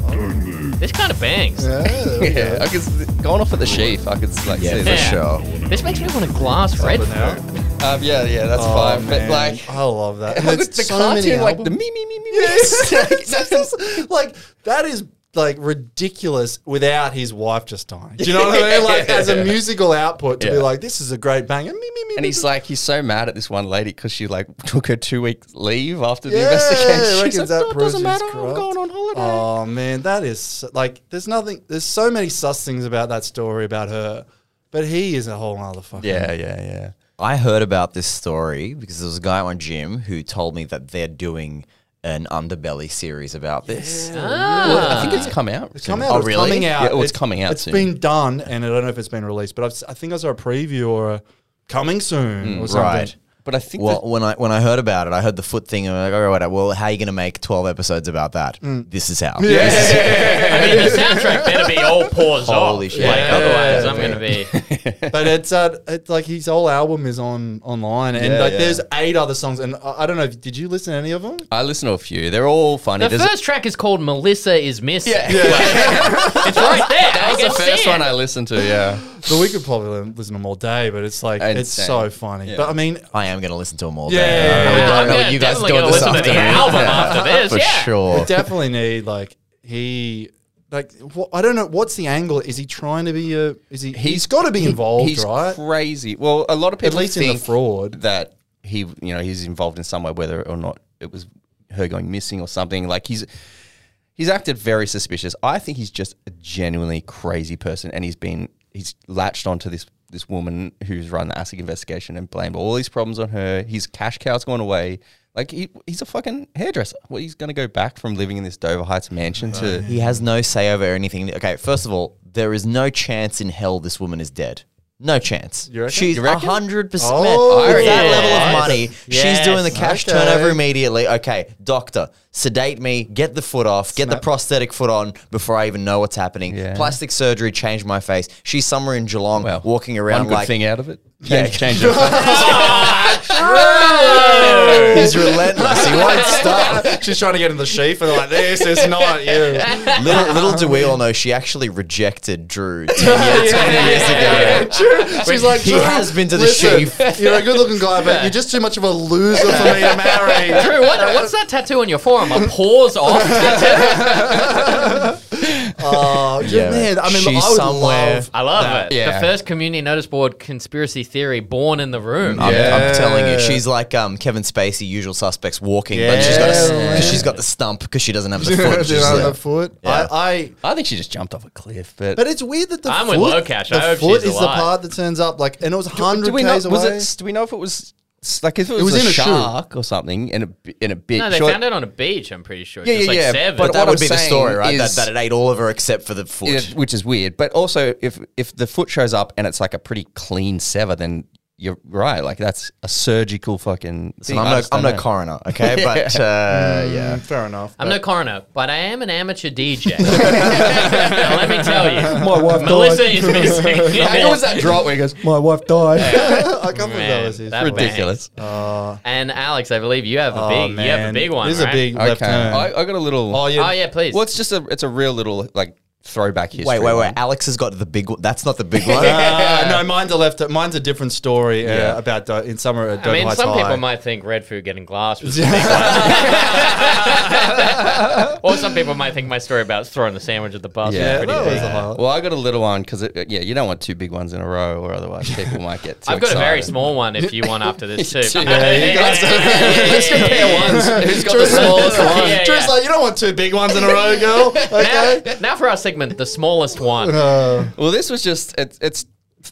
Don't move. This kind of bangs. Yeah, there we Yeah, go. I could s- going off at the sheaf. I could like Yeah, see the that. Yeah. sure. This makes me want a glass red. Um, yeah, yeah, that's Oh, fine. man. But like, I love that. And look the so many cartoon, like the me me me me. me. Yes. Like that is like ridiculous without his wife just dying. Do you know what I mean? Like as a musical output to be like, this is a great banger. Me, me, me, And me, he's me. like, he's so mad at this one lady because she like took her two week leave after the investigation. She's reckons like, that "No, it doesn't he's matter. I'm going on holiday. Oh man, that is like there's nothing. There's so many sus things about that story about her, but he is a whole other fucking. yeah, yeah, yeah. I heard about this story because there was a guy on my gym who told me that they're doing an underbelly series about this. Well, I think it's ah. come out. It's come out. Oh, it's really? coming out. Yeah, oh, it's coming out It's soon. been done, and I don't know if it's been released, but I've, s- I think I saw a preview or a coming soon mm, or something. Right. But I think Well, that- when I when I heard about it, I heard the foot thing, and I'm like, all right, well, how are you going to make twelve episodes about that? This is how. I mean, the soundtrack better be all paws Holy off. shit. Like, Yeah. otherwise, Yeah. I'm going to be. but it's uh, it's like his whole album is on online, and Yeah, like yeah. there's eight other songs, and I, I don't know. Did you listen to any of them? I listened to a few. They're all funny. The There's- first track is called Melissa is Missing. Yeah. it's right there. that was the first one I listened to. Yeah. But we could probably listen to them all day. But it's like it's Insane. so funny. Yeah. But I mean, I am going to listen to them all Yeah, day. yeah, I yeah, yeah. don't I'm know what gonna you guys definitely doing this listen to the afternoon. album after this, For yeah. sure. we definitely need like he. Like wh- I don't know what's the angle. Is he trying to be a? Is he? he's got to be he- involved, he's right? Crazy. Well, a lot of people at least in the fraud. that he, you know, he's involved in some way, whether or not it was her going missing or something. Like he's he's acted very suspicious. I think he's just a genuinely crazy person, and he's been he's latched onto this this woman who's run the ASIC investigation and blamed all these problems on her. His cash cow's gone away. Like he, he's a fucking hairdresser. Well, he's going to go back from living in this Dover Heights mansion to He has no say over anything. Okay, first of all, there is no chance in hell this woman is dead. No chance. You reckon? She's You a reckon? hundred percent. Oh, With that yeah. level of money, she's Yes. doing the cash Okay. turnover immediately. Okay, doctor, sedate me, get the foot off, get the prosthetic foot on before I even know what's happening. Yeah. Plastic surgery, changed my face. She's somewhere in Geelong, well, walking one around good like thing out of it. Yeah. Change, change it. he's relentless. He won't stop. She's trying to get in the sheaf, and they're like, "This is not you." Little, little do we all know, she actually rejected Drew 10 years, 10 years ago. She's like, He "Drew, has been to the listen, sheaf." You're a good-looking guy, but you're just too much of a loser for me to marry. Drew, what, what's that tattoo on your forearm? A paws off tattoo? Oh, Yeah, man. I mean, she's I would somewhere- love. I love it. Yeah. The first community notice board conspiracy theory born in the room. I'm, Yeah. I'm telling you, she's like um, Kevin Spacey, usual suspects, walking, but she's got a, Yeah. she's got the stump because she doesn't have the foot. you She's, know uh, the foot. Yeah. I, I. I think she just jumped off a cliff, but But it's weird that the I'm foot, with Locash. I the hope foot she's is the part that turns up like, and it was hundred do we know? k's Was away. it? Do we know if it was like if it was, was a, in a shoe. shark or something in a bi- in a bit? No, they short- found it on a beach, I'm pretty sure. Yeah, yeah, like yeah, seven. but but that would I'm be the story, right? is- that, that it ate all of her except for the foot. it- which is weird. But also, if if the foot shows up and it's like a pretty clean sever, then you're right. Like that's a surgical fucking. So thing. I'm no, I'm no coroner, okay? But uh, yeah. Mm, fair enough. I'm but- no coroner, but I am an amateur DJ. now, let me tell you. My wife Melissa is missing. It was that drop where he goes, My wife died. I can't believe Man, that that ridiculous. And Alex, I believe you have a Oh, big, you have a big one. This is a big left Okay, turn. I, I got a little. oh, yeah. Oh yeah, please. Well, it's just a it's a real little like throwback history. Wait, wait, wait. one. Alex has got the big one. That's not the big one. Uh, no, mine's a left. Mine's a different story uh, Yeah. about Do- in summer at I mean, Heights some High. people might think Redfoo getting glass was the big one. or some people might think my story about throwing the sandwich at the bus Yeah, was that pretty was big. a highlight. Well, I got a little one because yeah, you don't want two big ones in a row, or otherwise people might get. Too I've got a very excited. small one if you want after this too. Yeah, you got Let's compare ones. Who's got the smallest one? yeah. Drew's like, you don't want two big ones in a row, girl. Okay. Now, now for our segment, the smallest one. Uh, Well, this was just it's it's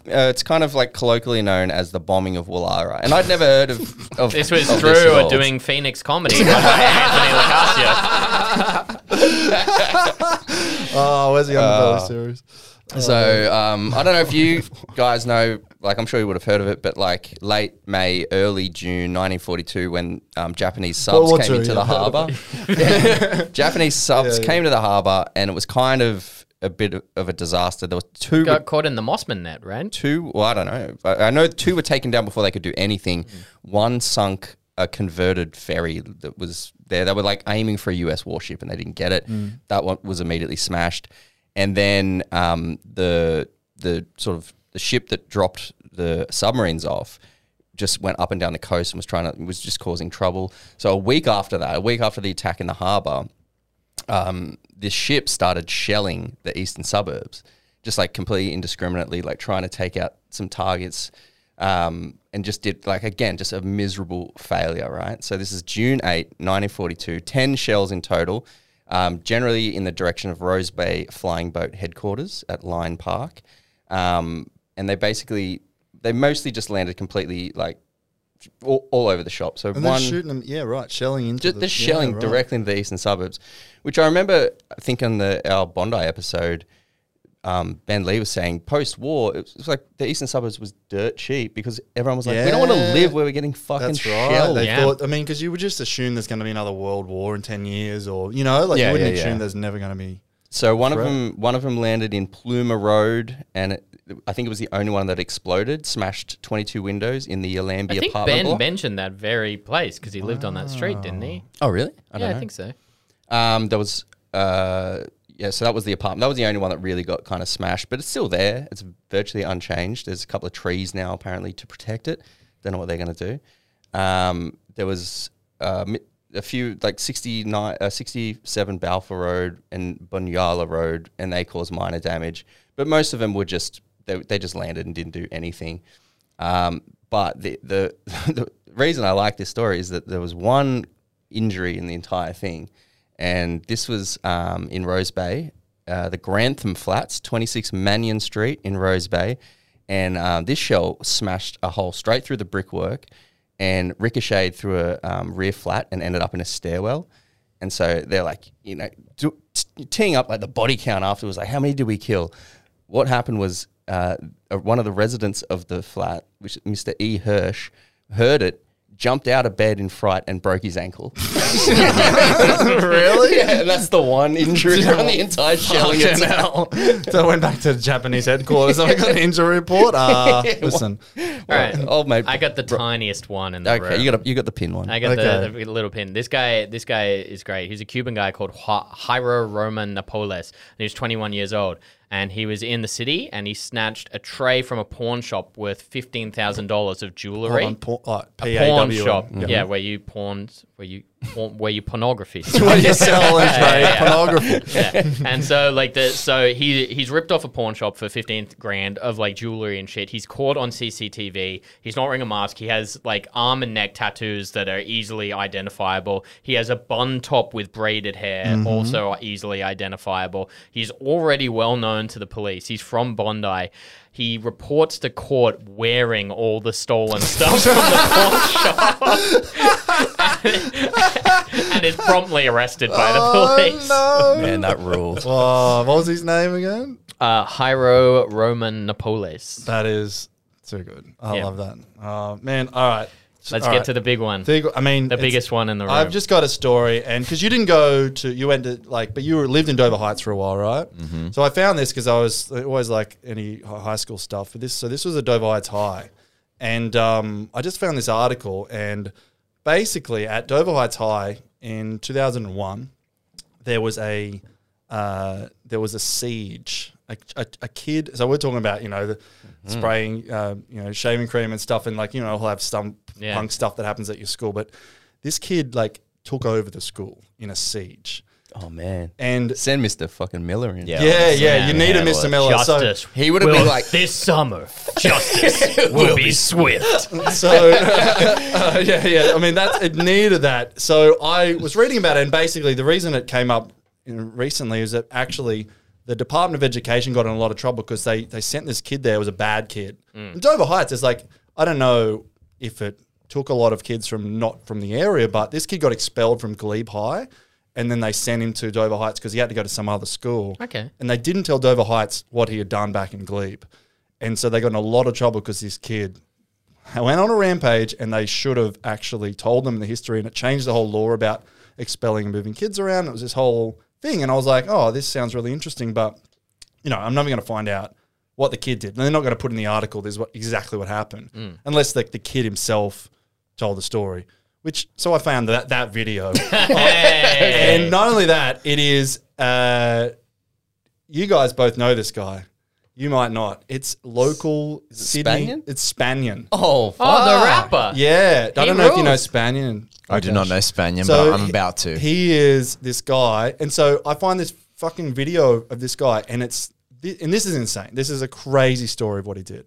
uh, it's kind of like colloquially known as the bombing of Woollahra, and I'd never heard of. of This was of Drew at all. doing Phoenix comedy run by Anthony Locascio. oh, where's the Uh, underbelly series? So um, I don't know if you guys know, like I'm sure you would have heard of it, but like late May, early June 1942, when um, Japanese subs World came Two, into yeah, the I've harbour. Japanese subs Yeah, yeah. came to the harbour, and it was kind of a bit of- of a disaster. There were two Got caught in the Mosman net, right? two. Well, I don't know. I, I know two were taken down before they could do anything. One sunk a converted ferry that was there. They were like aiming for a U.S. warship and they didn't get it. That one was immediately smashed. And then um, the the sort of the ship that dropped the submarines off just went up and down the coast and was trying to was just causing trouble. So a week after that, a week after the attack in the harbour, um, this ship started shelling the eastern suburbs, just like completely indiscriminately, like trying to take out some targets, um, and just did like again just a miserable failure. Right. So this is June 8, 1942. Ten shells in total, um, generally in the direction of Rose Bay Flying Boat headquarters at Lyne Park, um, and they basically they mostly just landed completely like all, all over the shop. So And one then shooting them, yeah, right, shelling into just the, the shelling yeah, right. directly into the eastern suburbs, which I remember. I think on the our Bondi episode, um, Ben Lee was saying post-war, it was like the eastern suburbs was dirt cheap because everyone was like, we don't want to live where we're getting fucking That's right. shelled. They Yeah. thought. I mean, because you would just assume there's going to be another world war in ten years, or you know, like Yeah, you wouldn't yeah, yeah. assume there's never going to be. So one of Threat. them, one of them landed in Plumer Road, and it, I think it was the only one that exploded, smashed 22 windows in the Yalambie I think apartment Ben block. mentioned that very place because he lived on that street, didn't he? oh, really? I yeah, don't know. I think so. Um, there was, uh, yeah, so that was the apartment. That was the only one that really got kind of smashed, but it's still there. It's virtually unchanged. There's a couple of trees now apparently to protect it. Don't know what they're going to do. Um, there was uh, mi- a few like 69, uh, 67 Balfour Road and Bunyula Road, and they caused minor damage. But most of them were just they, they just landed and didn't do anything. Um, but the, the the reason I like this story is that there was one injury in the entire thing, and this was um, in Rose Bay, uh, the Grantham Flats, 26 Manion Street in Rose Bay, and um, this shell smashed a hole straight through the brickwork and ricocheted through a um, rear flat and ended up in a stairwell. And so they're like, you know, do, teeing up like the body count afterwards, like, how many did we kill? What happened was uh, uh, one of the residents of the flat, which Mr. E. Hirsch, heard it, jumped out of bed in fright and broke his ankle. really? yeah, and that's the one injury on the entire shelling Fucking itself. so I went back to the Japanese headquarters. And I got an injury report. Uh, listen, All right. Oh, mate. I got the tiniest one in the room. Okay, you got a, you got the pin one. I got Okay. the, the little pin. This guy, this guy is great. He's a Cuban guy called Hi- Jairo Roman Napoles, and he's 21 years old. And he was in the city, and he snatched a tray from a pawn shop worth fifteen thousand dollars of jewelry. Hold on, por- like, a pawn shop, Yeah. yeah, where you pawned, where you where you pornography. Where you sell and trade yeah. pornography. yeah. And so like the so he he's ripped off a pawn shop for fifteen grand of like jewelry and shit. He's caught on CCTV. He's not wearing a mask. He has like arm and neck tattoos that are easily identifiable. He has a bun top with braided hair, Mm-hmm. also easily identifiable. He's already well known to the police. He's from Bondi. He reports to court wearing all the stolen stuff from the pawn shop. and is promptly arrested by the police. Oh, no. Man, that rules. Oh, what was his name again? Uh, Jairo Roman Napoles. That is too good. I Yeah. love that. Oh, man. All right. Let's All get right. to the big one. Big, I mean, the it's- biggest one in the room. I've just got a story, and because you didn't go to, you went to like, but you were, lived in Dover Heights for a while, right? Mm-hmm. So I found this because I was always like any hi- high school stuff. But this, so this was a Dover Heights High, and um, I just found this article, and basically at Dover Heights High in 2001, there was a uh, there was a siege. A, a, a kid. So we're talking about you know the Mm-hmm. spraying, uh, you know, shaving cream and stuff, and like you know, he'll have some Yeah. punk stuff that happens at your school. But this kid like took over the school in a siege, Oh man. and Send Mr. fucking Miller in. Yeah. yeah, yeah, Yeah, you need a Mr. it. Miller. Justice. He would have will- been like- this summer. Justice will be swift. So, so uh, yeah, yeah. I mean, that it needed that. So I was reading about it, and basically the reason it came up in, recently is that actually the Department of Education got in a lot of trouble because they they sent this kid there. It was a bad kid. In Dover Heights, it's like I don't know if it took a lot of kids from not from the area, but this kid got expelled from Glebe High. And then they sent him to Dover Heights because he had to go to some other school. Okay. And they didn't tell Dover Heights what he had done back in Glebe. And so they got in a lot of trouble because this kid went on a rampage and they should have actually told them the history and it changed the whole law about expelling and moving kids around. It was this whole thing. And I was like, oh, this sounds really interesting, but you know, I'm never going to find out what the kid did. And they're not going to put in the article this is what exactly what happened, mm. unless the, the kid himself told the story. Which so I found that that video, and not only that, it is. Uh, you guys both know this guy. You might not. It's local Sydney. Spanian? It's Spanian. Oh, Oh, the rapper. Yeah, I He don't know if you know rules. Spanian. I do not know Spanian, So but I'm he- about to. He is this guy, and so I find this fucking video of this guy, and it's thi- and this is insane. This is a crazy story of what he did.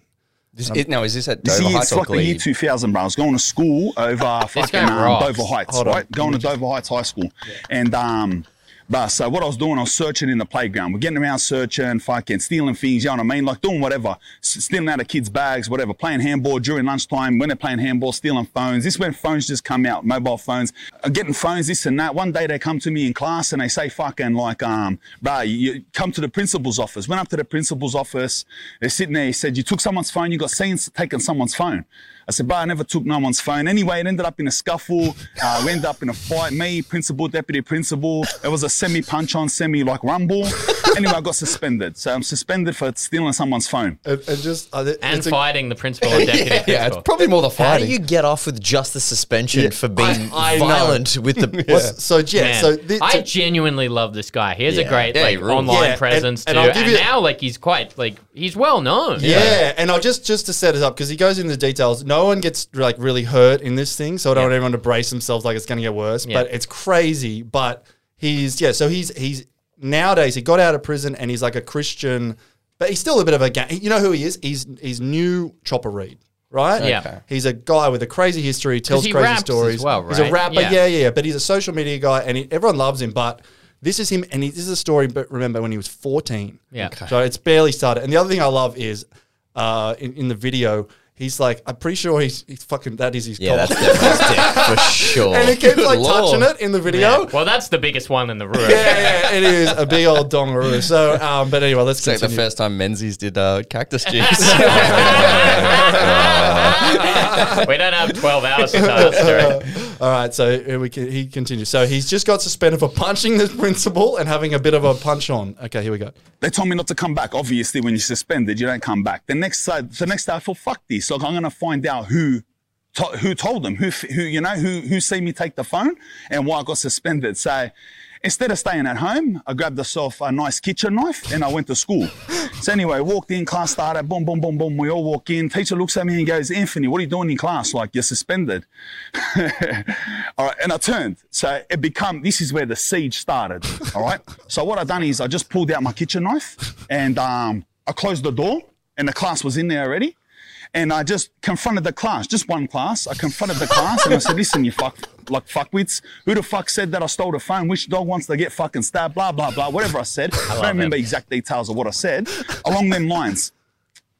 This, it, no, is this at Dover year, Heights it's or like the year 2000, bro. I was going to school over fucking um. Dover Heights, Hold on. right? Going to Dover Heights High School. And um, But so what I was doing, I was searching in the playground. We're getting around searching, fucking stealing things, you know what I mean? Like doing whatever, stealing out of kids' bags, whatever, playing handball during lunchtime, when they're playing handball, stealing phones. This is when phones just come out, mobile phones, uh, getting phones, this and that. One day they come to me in class and they say, fucking like, um, you you come to the principal's office. Went up to the principal's office. They're sitting there. He said, you took someone's phone. You got seen taking someone's phone. I said, bro, I never took no one's phone. Anyway, it ended up in a scuffle. Uh, we ended up in a fight. Me, principal, deputy principal. It was a semi punch on, semi like rumble. Anyway, I got suspended. So I'm suspended for stealing someone's phone. And, and just uh, it- And it's a- fighting the principal and deputy yeah, principal. it's probably more the fighting. How do you get off with just the suspension for being I know. violent with the? What's- So yeah, Man, so thi- I genuinely love this guy. He has a great Yeah, like he online Yeah, presence and too, I'll and, give you- now like he's quite like he's well known. Yeah. and I'll just just to set it up because he goes into the details. No one gets like really hurt in this thing, so I don't Yeah. want everyone to brace themselves like it's going to get worse. Yeah. But it's crazy. But he's yeah, so he's he's nowadays he got out of prison and he's like a Christian, but he's still a bit of a gang. You know who he is? He's he's new Chopper Read. Right? Yeah. Okay. He's a guy with a crazy history, tells he crazy raps as stories. well, He's a right? rapper, Yeah. yeah, yeah, yeah. But he's a social media guy and he, everyone loves him. But this is him, and he, this is a story, but remember when he was 14. Yeah. Okay. So it's barely started. And the other thing I love is uh, in, in the video, he's like, I'm pretty sure he's, he's fucking, that is his Yeah, cock. that's definitely dick for sure. and he keeps like Good touching it in the video. Yeah. Well, that's the biggest one in the room. Yeah, yeah, it is a big old dongaroo. So, um, but anyway, let's It's like the continue. first time Menzies did uh, cactus juice. we don't have 12 hours to tell that story. All right, so here we can, he continues. So he's just got suspended for punching the principal and having a bit of a punch on. Okay, here we go. They told me not to come back. Obviously, when you're suspended, you don't come back. The next side, the next day, I thought, fuck this. Like, I'm gonna find out who, to, who told them, who, who, you know, who, who seen me take the phone and why I got suspended. So, instead of staying at home, I grabbed myself a nice kitchen knife and I went to school. So anyway, walked in, class started, boom, boom, boom, boom. We all walk in. Teacher looks at me and goes, Anthony, what are you doing in class? Like, you're suspended. all right, and I turned. So it become this is where the siege started. All right. So what I done is I just pulled out my kitchen knife and um, I closed the door, and the class was in there already. And I just confronted the class, just one class. I confronted the class and I said, "Listen, you fuck, like fuckwits. Who the fuck said that I stole the phone? Which dog wants to get fucking stabbed? Blah blah blah. Whatever I said. I, don't remember exact details of what I said. Along them lines.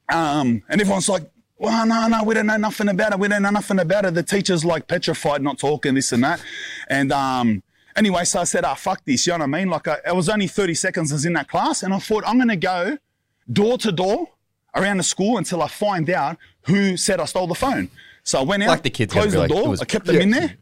Um, and everyone's like, well, no, no, we don't know nothing about it. We don't know nothing about it. The teacher's like petrified, not talking, this and that. And um, anyway, so I said, ah, fuck this, you know what I mean? Like, I, it was only 30 seconds I was in that class, and I thought, I'm going to go door to door around the school until I find out who said I stole the phone. So I went out, Like the kids closed the like, door, was- I kept them in there.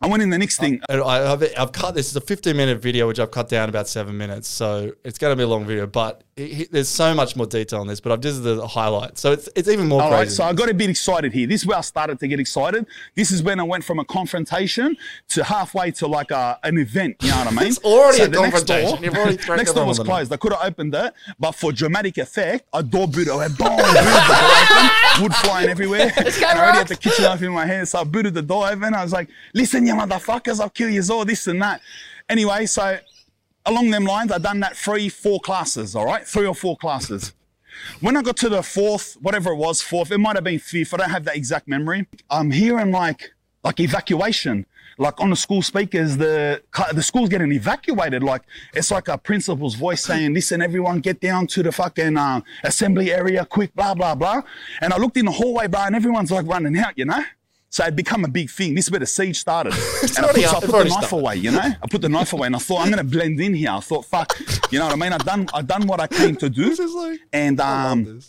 I went in the next thing. Uh, I, I've, I've cut this is a 15 minute video, which I've cut down about seven minutes. So it's going to be a long video, but it, it- there's so much more detail on this. But I've just the highlights, so it's it's even more All right, crazy. so I got a bit excited here. This is where I started to get excited. This is when I went from a confrontation to halfway to like a, an event. You know what I mean? It's already a the next confrontation. You've already next door was closed. I could have opened it, but for dramatic effect, I door booted. I went boom, booted the door open, wood flying everywhere. I already had the kitchen knife in my hand, so I booted the door open. I was like, "Listen, you motherfuckers, I'll kill you all." This and that. Anyway, so along them lines, I done that three, four classes. All right, three or four classes. When I got to the fourth, whatever it was, fourth, it might have been fifth. I don't have that exact memory. I'm hearing like like evacuation, like on the school speakers. The the school's getting evacuated. Like it's like a principal's voice saying, "Listen, everyone, get down to the fucking uh, assembly area, quick!" Blah blah blah. And I looked in the hallway, bro, and everyone's like running out, you know. So it become a big thing. This is where the siege started. and I put, already- so I put the knife started. away, you know. I put the knife away, and I thought I'm gonna blend in here. I thought, fuck, you know what I mean? I've done, I've done what I came to do, This is like- and um,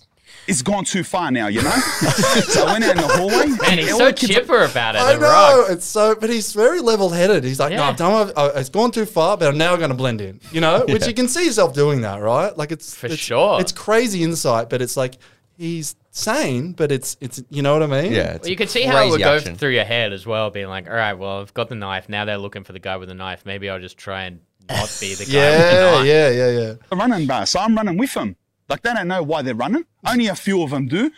it's gone too far now, you know. so I went out in the hallway. Man, he's so all the chipper about it. I know rocks. it's so, but he's very level-headed. He's like, no, I've done. what- uh, it's gone too far, but I'm now going to blend in. You know, which you can see yourself doing that, right? Like it's For it's- sure. It's crazy insight, but it's like he's sane, but it's it's you know what I mean? yeah. Well, you can see how it would crazy go action. through your head as well, being like, all right, well, I've got the knife. Now they're looking for the guy with the knife. Maybe I'll just try and not be the guy with the yeah, knife. yeah, yeah, yeah. running, bro. So I'm running with them. Like they don't know why they're running. Only a few of them do.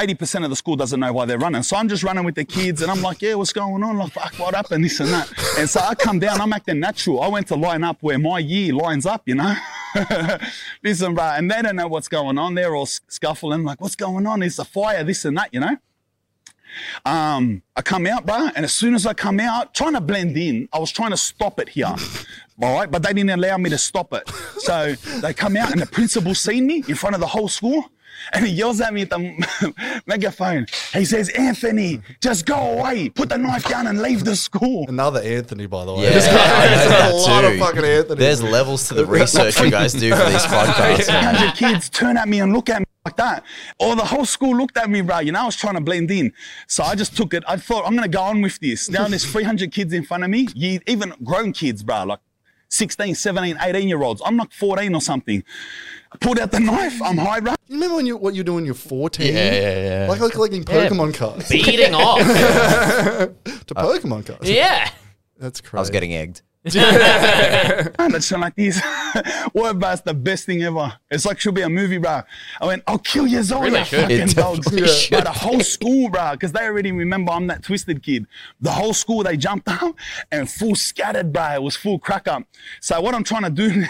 80% of the school doesn't know why they're running. So I'm just running with the kids and I'm like, yeah, what's going on? Like, fuck, what happened? This and that. And so I come down, I'm acting natural. I went to line up where my year lines up, you know? Listen, bro. And they don't know what's going on. They're all scuffling, like, what's going on? It's a fire, this and that, you know? Um, I come out, bro, and as soon as I come out, trying to blend in, I was trying to stop it here. All right, but they didn't allow me to stop it. So they come out and the principal seen me in front of the whole school. And he yells at me at the megaphone. He says, Anthony, just go away. Put the knife down and leave the school. Another Anthony, by the way. Yeah, There's I know that a lot of fucking Anthony. There's levels to the research you guys do for these podcasts. man. 300 kids turn at me and look at me like that. Or the whole school looked at me, bro. You know, I was trying to blend in. So I just took it. I thought, I'm going to go on with this. Now there's 300 kids in front of me, ye- even grown kids, bro, like 16, 17, 18 year olds. I'm like 14 or something. I pulled out the knife. I'm high, bro. You remember when you what you do when you're 14? Yeah, yeah, yeah. Like, like collecting Yeah. Pokemon cards. Beating off. to uh, Pokemon cards. yeah. That's crazy. I was getting egged. Man, it's like this. what about it's the best thing ever? It's like should be a movie, bro. I went, I'll kill you, all Really fucking dogs. definitely But should. the whole school, bro, because they already remember I'm that twisted kid. The whole school they jumped up and full scattered, bro. It was full crack up. So what I'm trying to do,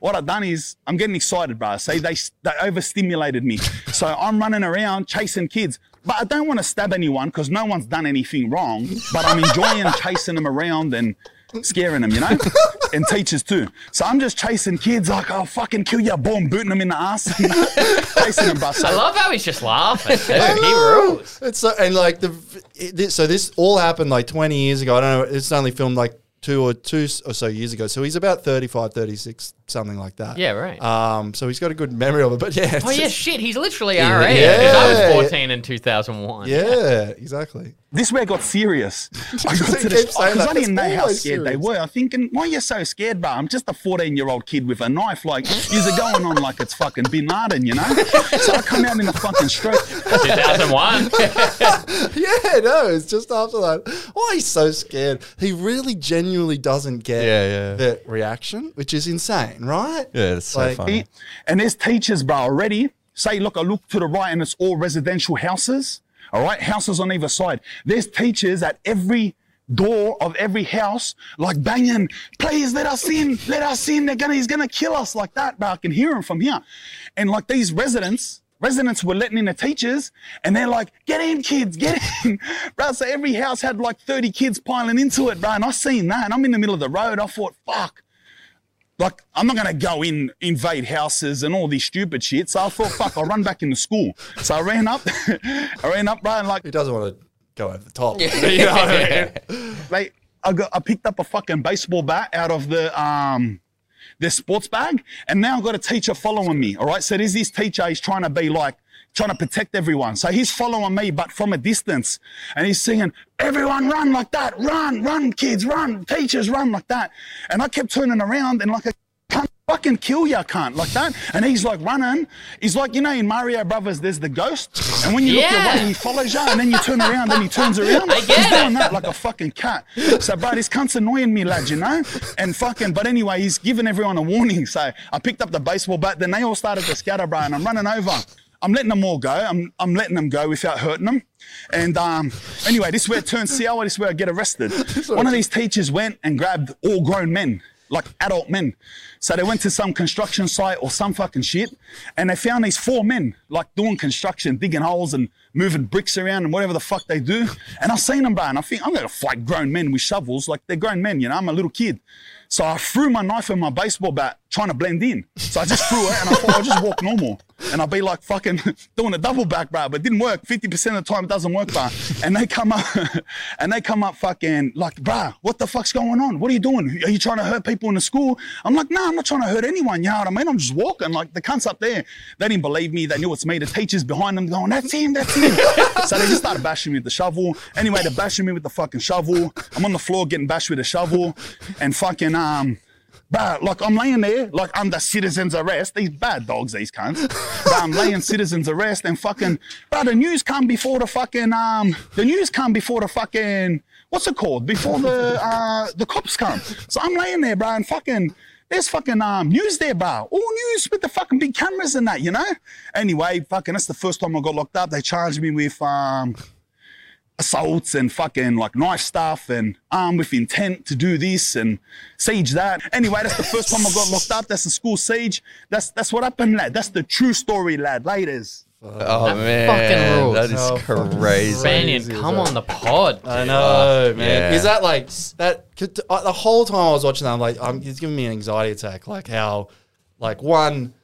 what I've done is I'm getting excited, bro. Say they they overstimulated me. So I'm running around chasing kids. But I don't want to stab anyone because no one's done anything wrong. But I'm enjoying chasing them around and scaring them, you know? and teachers too. So I'm just chasing kids like, I'll fucking kill you, boom, booting them in the ass. chasing them, bro. So I love how he's just laughing. Too. I He rules. It's so, and like the it, this, so this all happened like 20 years ago. I don't know. It's only filmed like two or two or so years ago. So he's about 35, 36, something like that. Yeah, right. Um, so he's got a good memory of it. But yeah, Oh yeah, shit. He's literally our age. Yeah. I was 14 in 2001. yeah, exactly. this where it got serious. I got They to keep this saying because that. I didn't It's know how always scared they were. I'm thinking, why are you so scared, bro? I'm just a 14 year old kid with a knife. Like, you're going on like it's fucking Bin Laden, you know? So I come out in a fucking stroke. 2001. Yeah, no, it's just after that. Why he's so scared? He really genuinely doesn't get Yeah, yeah. the reaction, which is insane, right? Yeah, it's so Like, funny. And there's teachers, bro, already. Say, look, I look to the right and it's all residential houses. All right, houses on either side. There's teachers at every door of every house, like banging, please let us in, let us in. They're gonna, he's gonna kill us like that, bro. I can hear him from here. And like these residents, residents were letting in the teachers and they're like, get in, kids, get in. bro, so every house had like 30 kids piling into it, bro. And I seen that and I'm in the middle of the road. I thought, fuck like I'm not gonna go in invade houses and all this stupid shit. So I thought, fuck, I'll run back into school. So I ran up, I ran up, bro, and like He doesn't want to go over the top. you know what I mean? like I got I picked up a fucking baseball bat out of the um their sports bag, and now I've got a teacher following me. All right, so there's this teacher. He's trying to be like trying to protect everyone. So he's following me, but from a distance, and he's singing, "Everyone run like that, run, run, kids, run, teachers run like that." And I kept turning around and like a cunt fucking kill ya cunt like that. And he's like running. He's like, you know, in Mario Brothers, there's the ghost. And when you look your Yeah. way, he follows you, and then you turn around, then he turns around. I get he's it. doing that like a fucking cat. So, bro, this cunt's annoying me, lad, you know? And fucking, but anyway, he's giving everyone a warning. So I picked up the baseball bat, then they all started to scatter, bro, and I'm running over. I'm letting them all go. I'm, I'm letting them go without hurting them. And um, anyway, this is where it turns sour. This is where I get arrested. One of these teachers went and grabbed all grown men, like adult men. So they went to some construction site or some fucking shit, and they found these four men, like doing construction, digging holes and moving bricks around and whatever the fuck they do. And I seen them, bro, and I think I'm gonna fight grown men with shovels, like they're grown men, you know. I'm a little kid. So I threw my knife and my baseball bat trying to blend in. So I just threw it and I thought I'll just walk normal. And I'll be like fucking doing a double back, bro. But it didn't work. 50% of the time it doesn't work, bro. And they come up and they come up fucking like, bro, what the fuck's going on? What are you doing? Are you trying to hurt people in the school? I'm like, nah, I'm not trying to hurt anyone. You know what I mean? I'm just walking. Like the cunts up there, they didn't believe me. They knew it's me. The teachers behind them going, that's him, that's him. so they just started bashing me with the shovel. Anyway, they're bashing me with the fucking shovel. I'm on the floor getting bashed with a shovel and fucking, um, Bro, like I'm laying there, like under citizen's arrest. These bad dogs, these cunts. I'm laying citizen's arrest and fucking, bro, the news come before the fucking, um, the news come before the fucking, what's it called? Before the, uh, the cops come. So I'm laying there, bro, and fucking, there's fucking um, news there, bro. All news with the fucking big cameras and that, you know? Anyway, fucking, that's the first time I got locked up. They charged me with, um, assaults and fucking like knife stuff and armed with intent to do this and siege that. Anyway, that's the first time I got locked up. That's the school siege. That's that's what happened, lad. That's the true story, lad. Laters. Oh That man, fucking rules. that is How fucking crazy. Banyan, come on the pod. I know, man. yeah. Is that like that? could- uh, The whole time I was watching that, I'm like, um, it's giving me an anxiety attack. Like how, like one,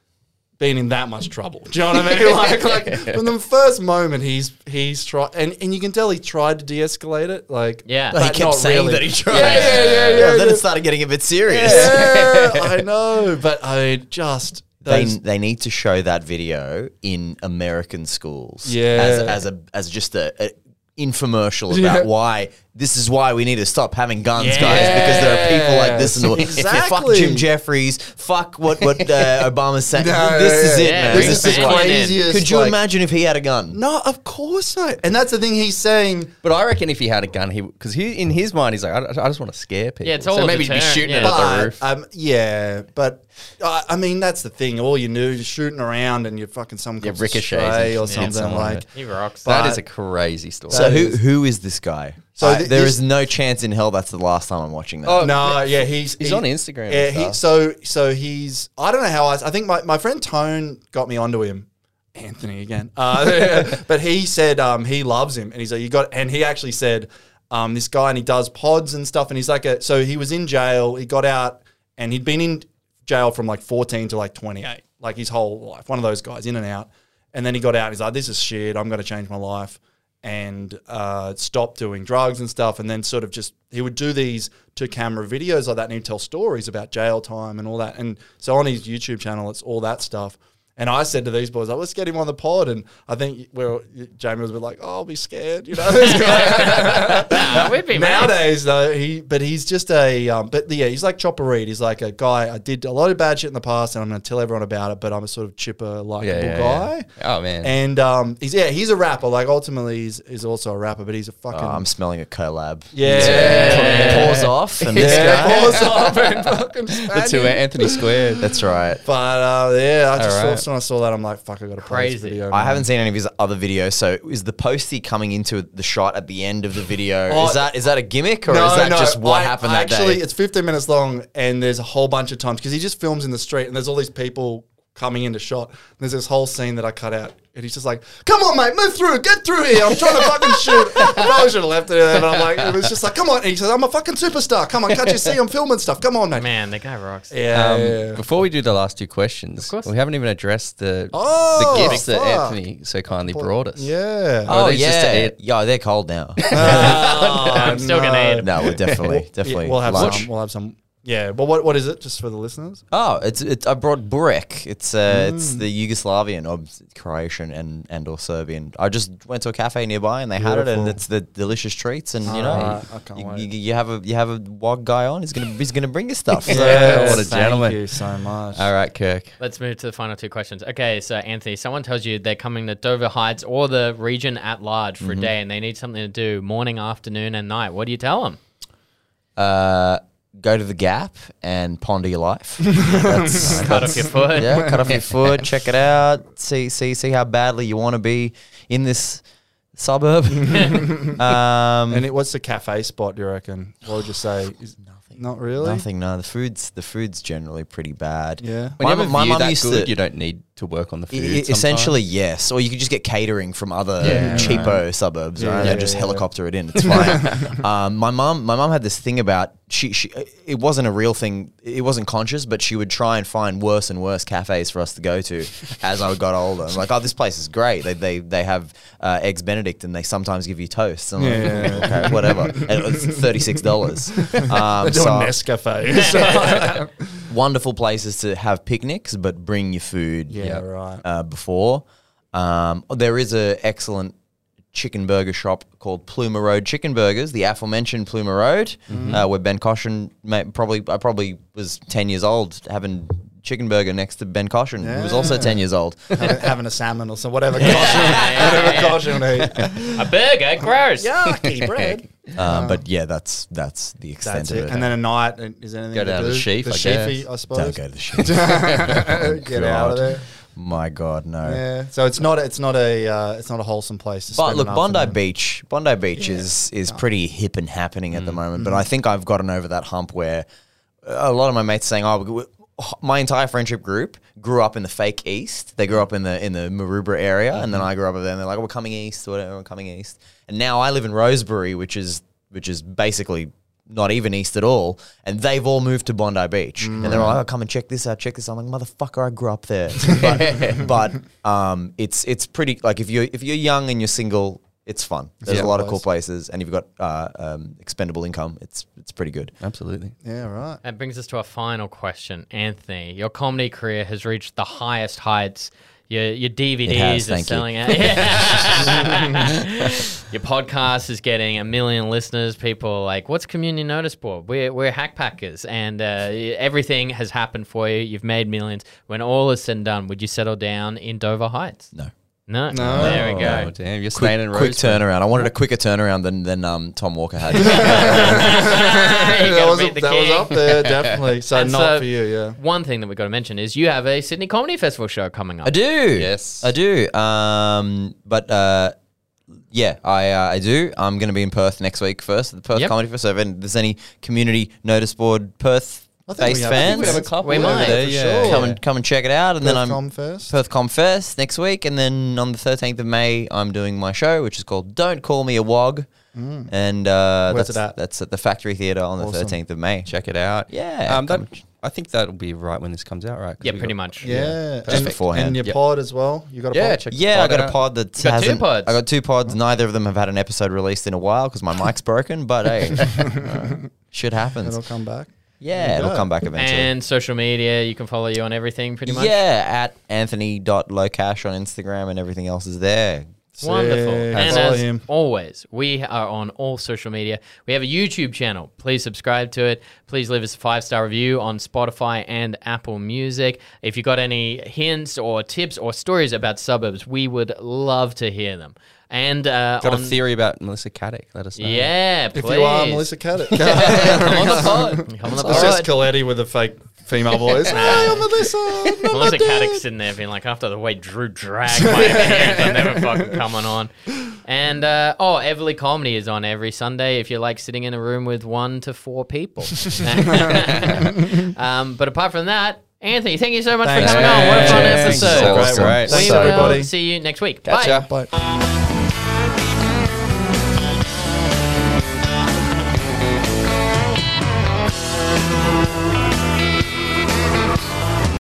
being in that much trouble. Do you know what I mean? like, like from the first moment, he's he's tried, and, and you can tell he tried to de-escalate it. Like, Yeah. he kept saying really. that he tried. Yeah, yeah, yeah, yeah. then yeah. it started getting a bit serious. Yeah, I know, but I just They, they need to show that video in American schools Yeah. as, as a as just a, a infomercial about Yeah. why this is why we need to stop having guns, Yeah. guys, because there are people like this. And if you fuck Jim Jeffries, fuck what what uh, Obama's saying. No, this is yeah, it, yeah. man. This is family what- in. craziest, Could you like- imagine if he had a gun? No, of course not. And that's the thing he's saying. But I reckon if he had a gun, he because he in his mind he's like, I, I just want to scare people. Yeah, it's all so a maybe he'd be shooting yeah. it at the roof. um, yeah, but uh, I mean that's the thing. All you do is shooting around, and you're fucking some Yeah, comes ricochets or something like. He rocks. that but- is a crazy story. So That who is- who is this guy? So I- th- there this- is no chance in hell that's the last time I'm watching that. Oh, No, yeah, he's He's he- on Instagram and Yeah, he, stuff. so so he's I don't know how I I think my, my friend Tone got me onto him. Anthony again, uh, but he said um, he loves him, and he's like you got, and he actually said um, this guy, and he does pods and stuff, and he's like a so he was in jail, he got out, and he'd been in jail from like fourteen to like twenty eight, like his whole life, one of those guys in and out, and then he got out, and he's like this is shit, I'm going to change my life, and uh, stop doing drugs and stuff, and then sort of just he would do these to camera videos like that, and he'd tell stories about jail time and all that, and so on his YouTube channel, it's all that stuff. And I said to these boys, like, let's get him on the pod. And I think we're, Jamie was a bit like, oh, I'll be scared, you know. Nah, we'd be mates. Nowadays, though, he but he's just a um, but yeah, he's like Chopper Read. He's like a guy. I did a lot of bad shit in the past, and I'm going to tell everyone about it. But I'm a sort of chipper, likable yeah, yeah, guy. yeah. Oh man, And um, he's yeah, he's a rapper. Like ultimately, he's, he's also a rapper, but he's a fucking Oh, I'm smelling a collab. yeah. Pause off and this Yeah, guy. pause off and fucking the two Anthony squared. That's right. But uh, yeah, I just All right. saw, when I saw that, I'm like, fuck, I got to play this Crazy. video. I man. haven't seen any of his other videos. So is the postie coming into the shot at the end of the video? Oh, is that is that a gimmick or is that just what I- happened I that actually, day? it's 15 minutes long, and there's a whole bunch of times because he just films in the street, and there's all these people coming into shot. And there's this whole scene that I cut out, and he's just like, "Come on, mate, move through, get through here. I'm trying to fucking shoot." I probably should have left it there, but I'm like, it was just like, "Come on." And he says, "I'm a fucking superstar. Come on, can't you see I'm filming stuff? Come on, mate." Man, the guy rocks. Yeah, Um, yeah, yeah. Before we do the last two questions, course. we haven't even addressed the Oh, the gifts that. Anthony so kindly brought us. Yeah. oh are these just to yeah, yeah, they're cold now. I'm still gonna eat. no, we're definitely Yeah, definitely we'll have lunch. some. We'll have some. Yeah, but what what is it? Just for the listeners. Oh, it's it's I brought burek. It's uh it's Mm. the Yugoslavian or Croatian and and or Serbian. I just went to a cafe nearby and they had it and Beautiful. it's the delicious treats and you know Alright, I can't you, wait. you, you have a you have a wog guy on. He's gonna he's gonna bring you stuff. So- Yeah, what a gentleman. thank gentleman. you so much. All right, Kirk. Let's move to the final two questions. Okay, so Anthony, someone tells you they're coming to Dover Heights or the region at large for a day and they need something to do morning, afternoon, and night. What do you tell them? uh, go to the Gap and ponder your life. That's, Cut off your foot. yeah, cut off your foot, check it out, see see see how badly you want to be in this suburb. um, And it, what's the cafe spot? Do you reckon? What would you say? Is, nothing. Not really. nothing. No, the food's the food's generally pretty bad. Yeah. When My you have a my view mum that used good, to- you don't need to work on the food. I- I- essentially, yes. Or you could just get catering from other Yeah, cheapo suburbs, Yeah, right? yeah, and just yeah. helicopter it in. It's fine. um, my mom, my mom had this thing about she, she. It wasn't a real thing. It wasn't conscious, but she would try and find worse and worse cafes for us to go to as I got older. I'm like, oh, this place is great. They they they have uh, eggs Benedict, and they sometimes give you toast. I'm like, Yeah. okay, whatever. And it's thirty six dollars. Um, They're doing so- Nescafe. Wonderful places to have picnics, but bring your food. Yeah, right. Uh, before, um, there is a excellent chicken burger shop called Plumer Road Chicken Burgers, the aforementioned Plumer Road, Mm-hmm. uh, where Ben Caution probably I probably was ten years old having chicken burger next to Ben Caution, who was also ten years old. having, having a salmon or some whatever. whatever caution they eat. A burger? Gross. Yucky bread. Um, but yeah, that's that's the extent That's of it. it. And then a night, is there anything Go to down to do? the Sheaf, The I sheafy, guess. I suppose. don't go to the sheaf. Get out of there. My God, no. Yeah. So it's not. It's not a. Uh, it's not a wholesome place. To But look, an Bondi. Beach, Bondi Beach is is pretty hip and happening Mm. at the moment. But I think I've gotten over that hump where a lot of my mates saying, "Oh, we- my entire friendship group grew up in the fake east. They grew up in the in the Maroubra area, and then I grew up over there. And they're like, "We're coming east, whatever, we're coming east." And now I live in Rosebery, which is which is basically not even east at all. And they've all moved to Bondi Beach, and they're like, "Oh, come and check this out, check this." out. I'm like, "Motherfucker, I grew up there." but but um, it's it's pretty like if you if you're young and you're single. It's fun. There's Yeah, a lot of cool places, and if you've got uh, um, expendable income, it's it's pretty good. Absolutely. Yeah, right. That brings us to our final question, Anthony. Your comedy career has reached the highest heights. Your your DVDs has, are thank you. selling out. your podcast is getting a million listeners. People are like, "What's community notice board?" We're we're hackpackers, and uh, everything has happened for you. You've made millions. When all is said and done, would you settle down in Dover Heights? No. No, No. There we Oh, go. damn, you're quick, staying in quick turnaround. I wanted a quicker turnaround than than um, Tom Walker had. You that was, beat that was up there, definitely. So And not so- for you, yeah. One thing that we've got to mention is you have a Sydney Comedy Festival show coming up. I do. Yes. I do. Um, but uh, yeah, I uh, I do. I'm going to be in Perth next week first the Perth Yep. Comedy Festival. If there's any community notice board Perth I think based we have- I think fans, we have a couple We over might. there, For yeah. sure. come and come and check it out. And then I'm Com first. Perth Com Fest next week, and then on the 13th of May, I'm doing my show, which is called "Don't Call Me a Wog," and uh, Mm. Where's that's it at? that's at the Factory Theatre on the Awesome. 13th of May. Check it out. Yeah, Um, that, I think that'll be right when this comes out, right? 'Cause Yeah, we pretty got- much. Yeah, Just and, beforehand. and your Yep. pod as well. You got a Yeah, pod? check the Yeah, I pod got a out. pod that got two hasn't. pods. I got two pods. Neither of them have had an episode released in a while because my mic's broken. But hey, uh, shit happens. It'll come back. Yeah, it'll come back eventually. And social media, you can follow you on everything pretty much. yeah, at anthony.locash on Instagram and everything else is there. Wonderful. Sick. And Follow as him. always, we are on all social media. We have a YouTube channel. Please subscribe to it. Please leave us a five star review on Spotify and Apple Music. If you got any hints or tips or stories about suburbs, we would love to hear them. And uh, Got on, a theory about Melissa Caddick. Let us know. Yeah, If please. you are Melissa Caddick. Come on the pod. Come on the It's just. Koletti with a fake female voice. hey, I'm Melissa. not Melissa my dad. Caddick's sitting there being like, after the way Drew dragged my hands, I'm never fucking coming on. And uh, oh, Everly Comedy is on every Sunday if you like sitting in a room with one to four people. um, but apart from that, Anthony, thank you so much Thanks, for coming on. What a fun episode. So Great great. Thanks, we will see you next week. Catch Bye. Bye.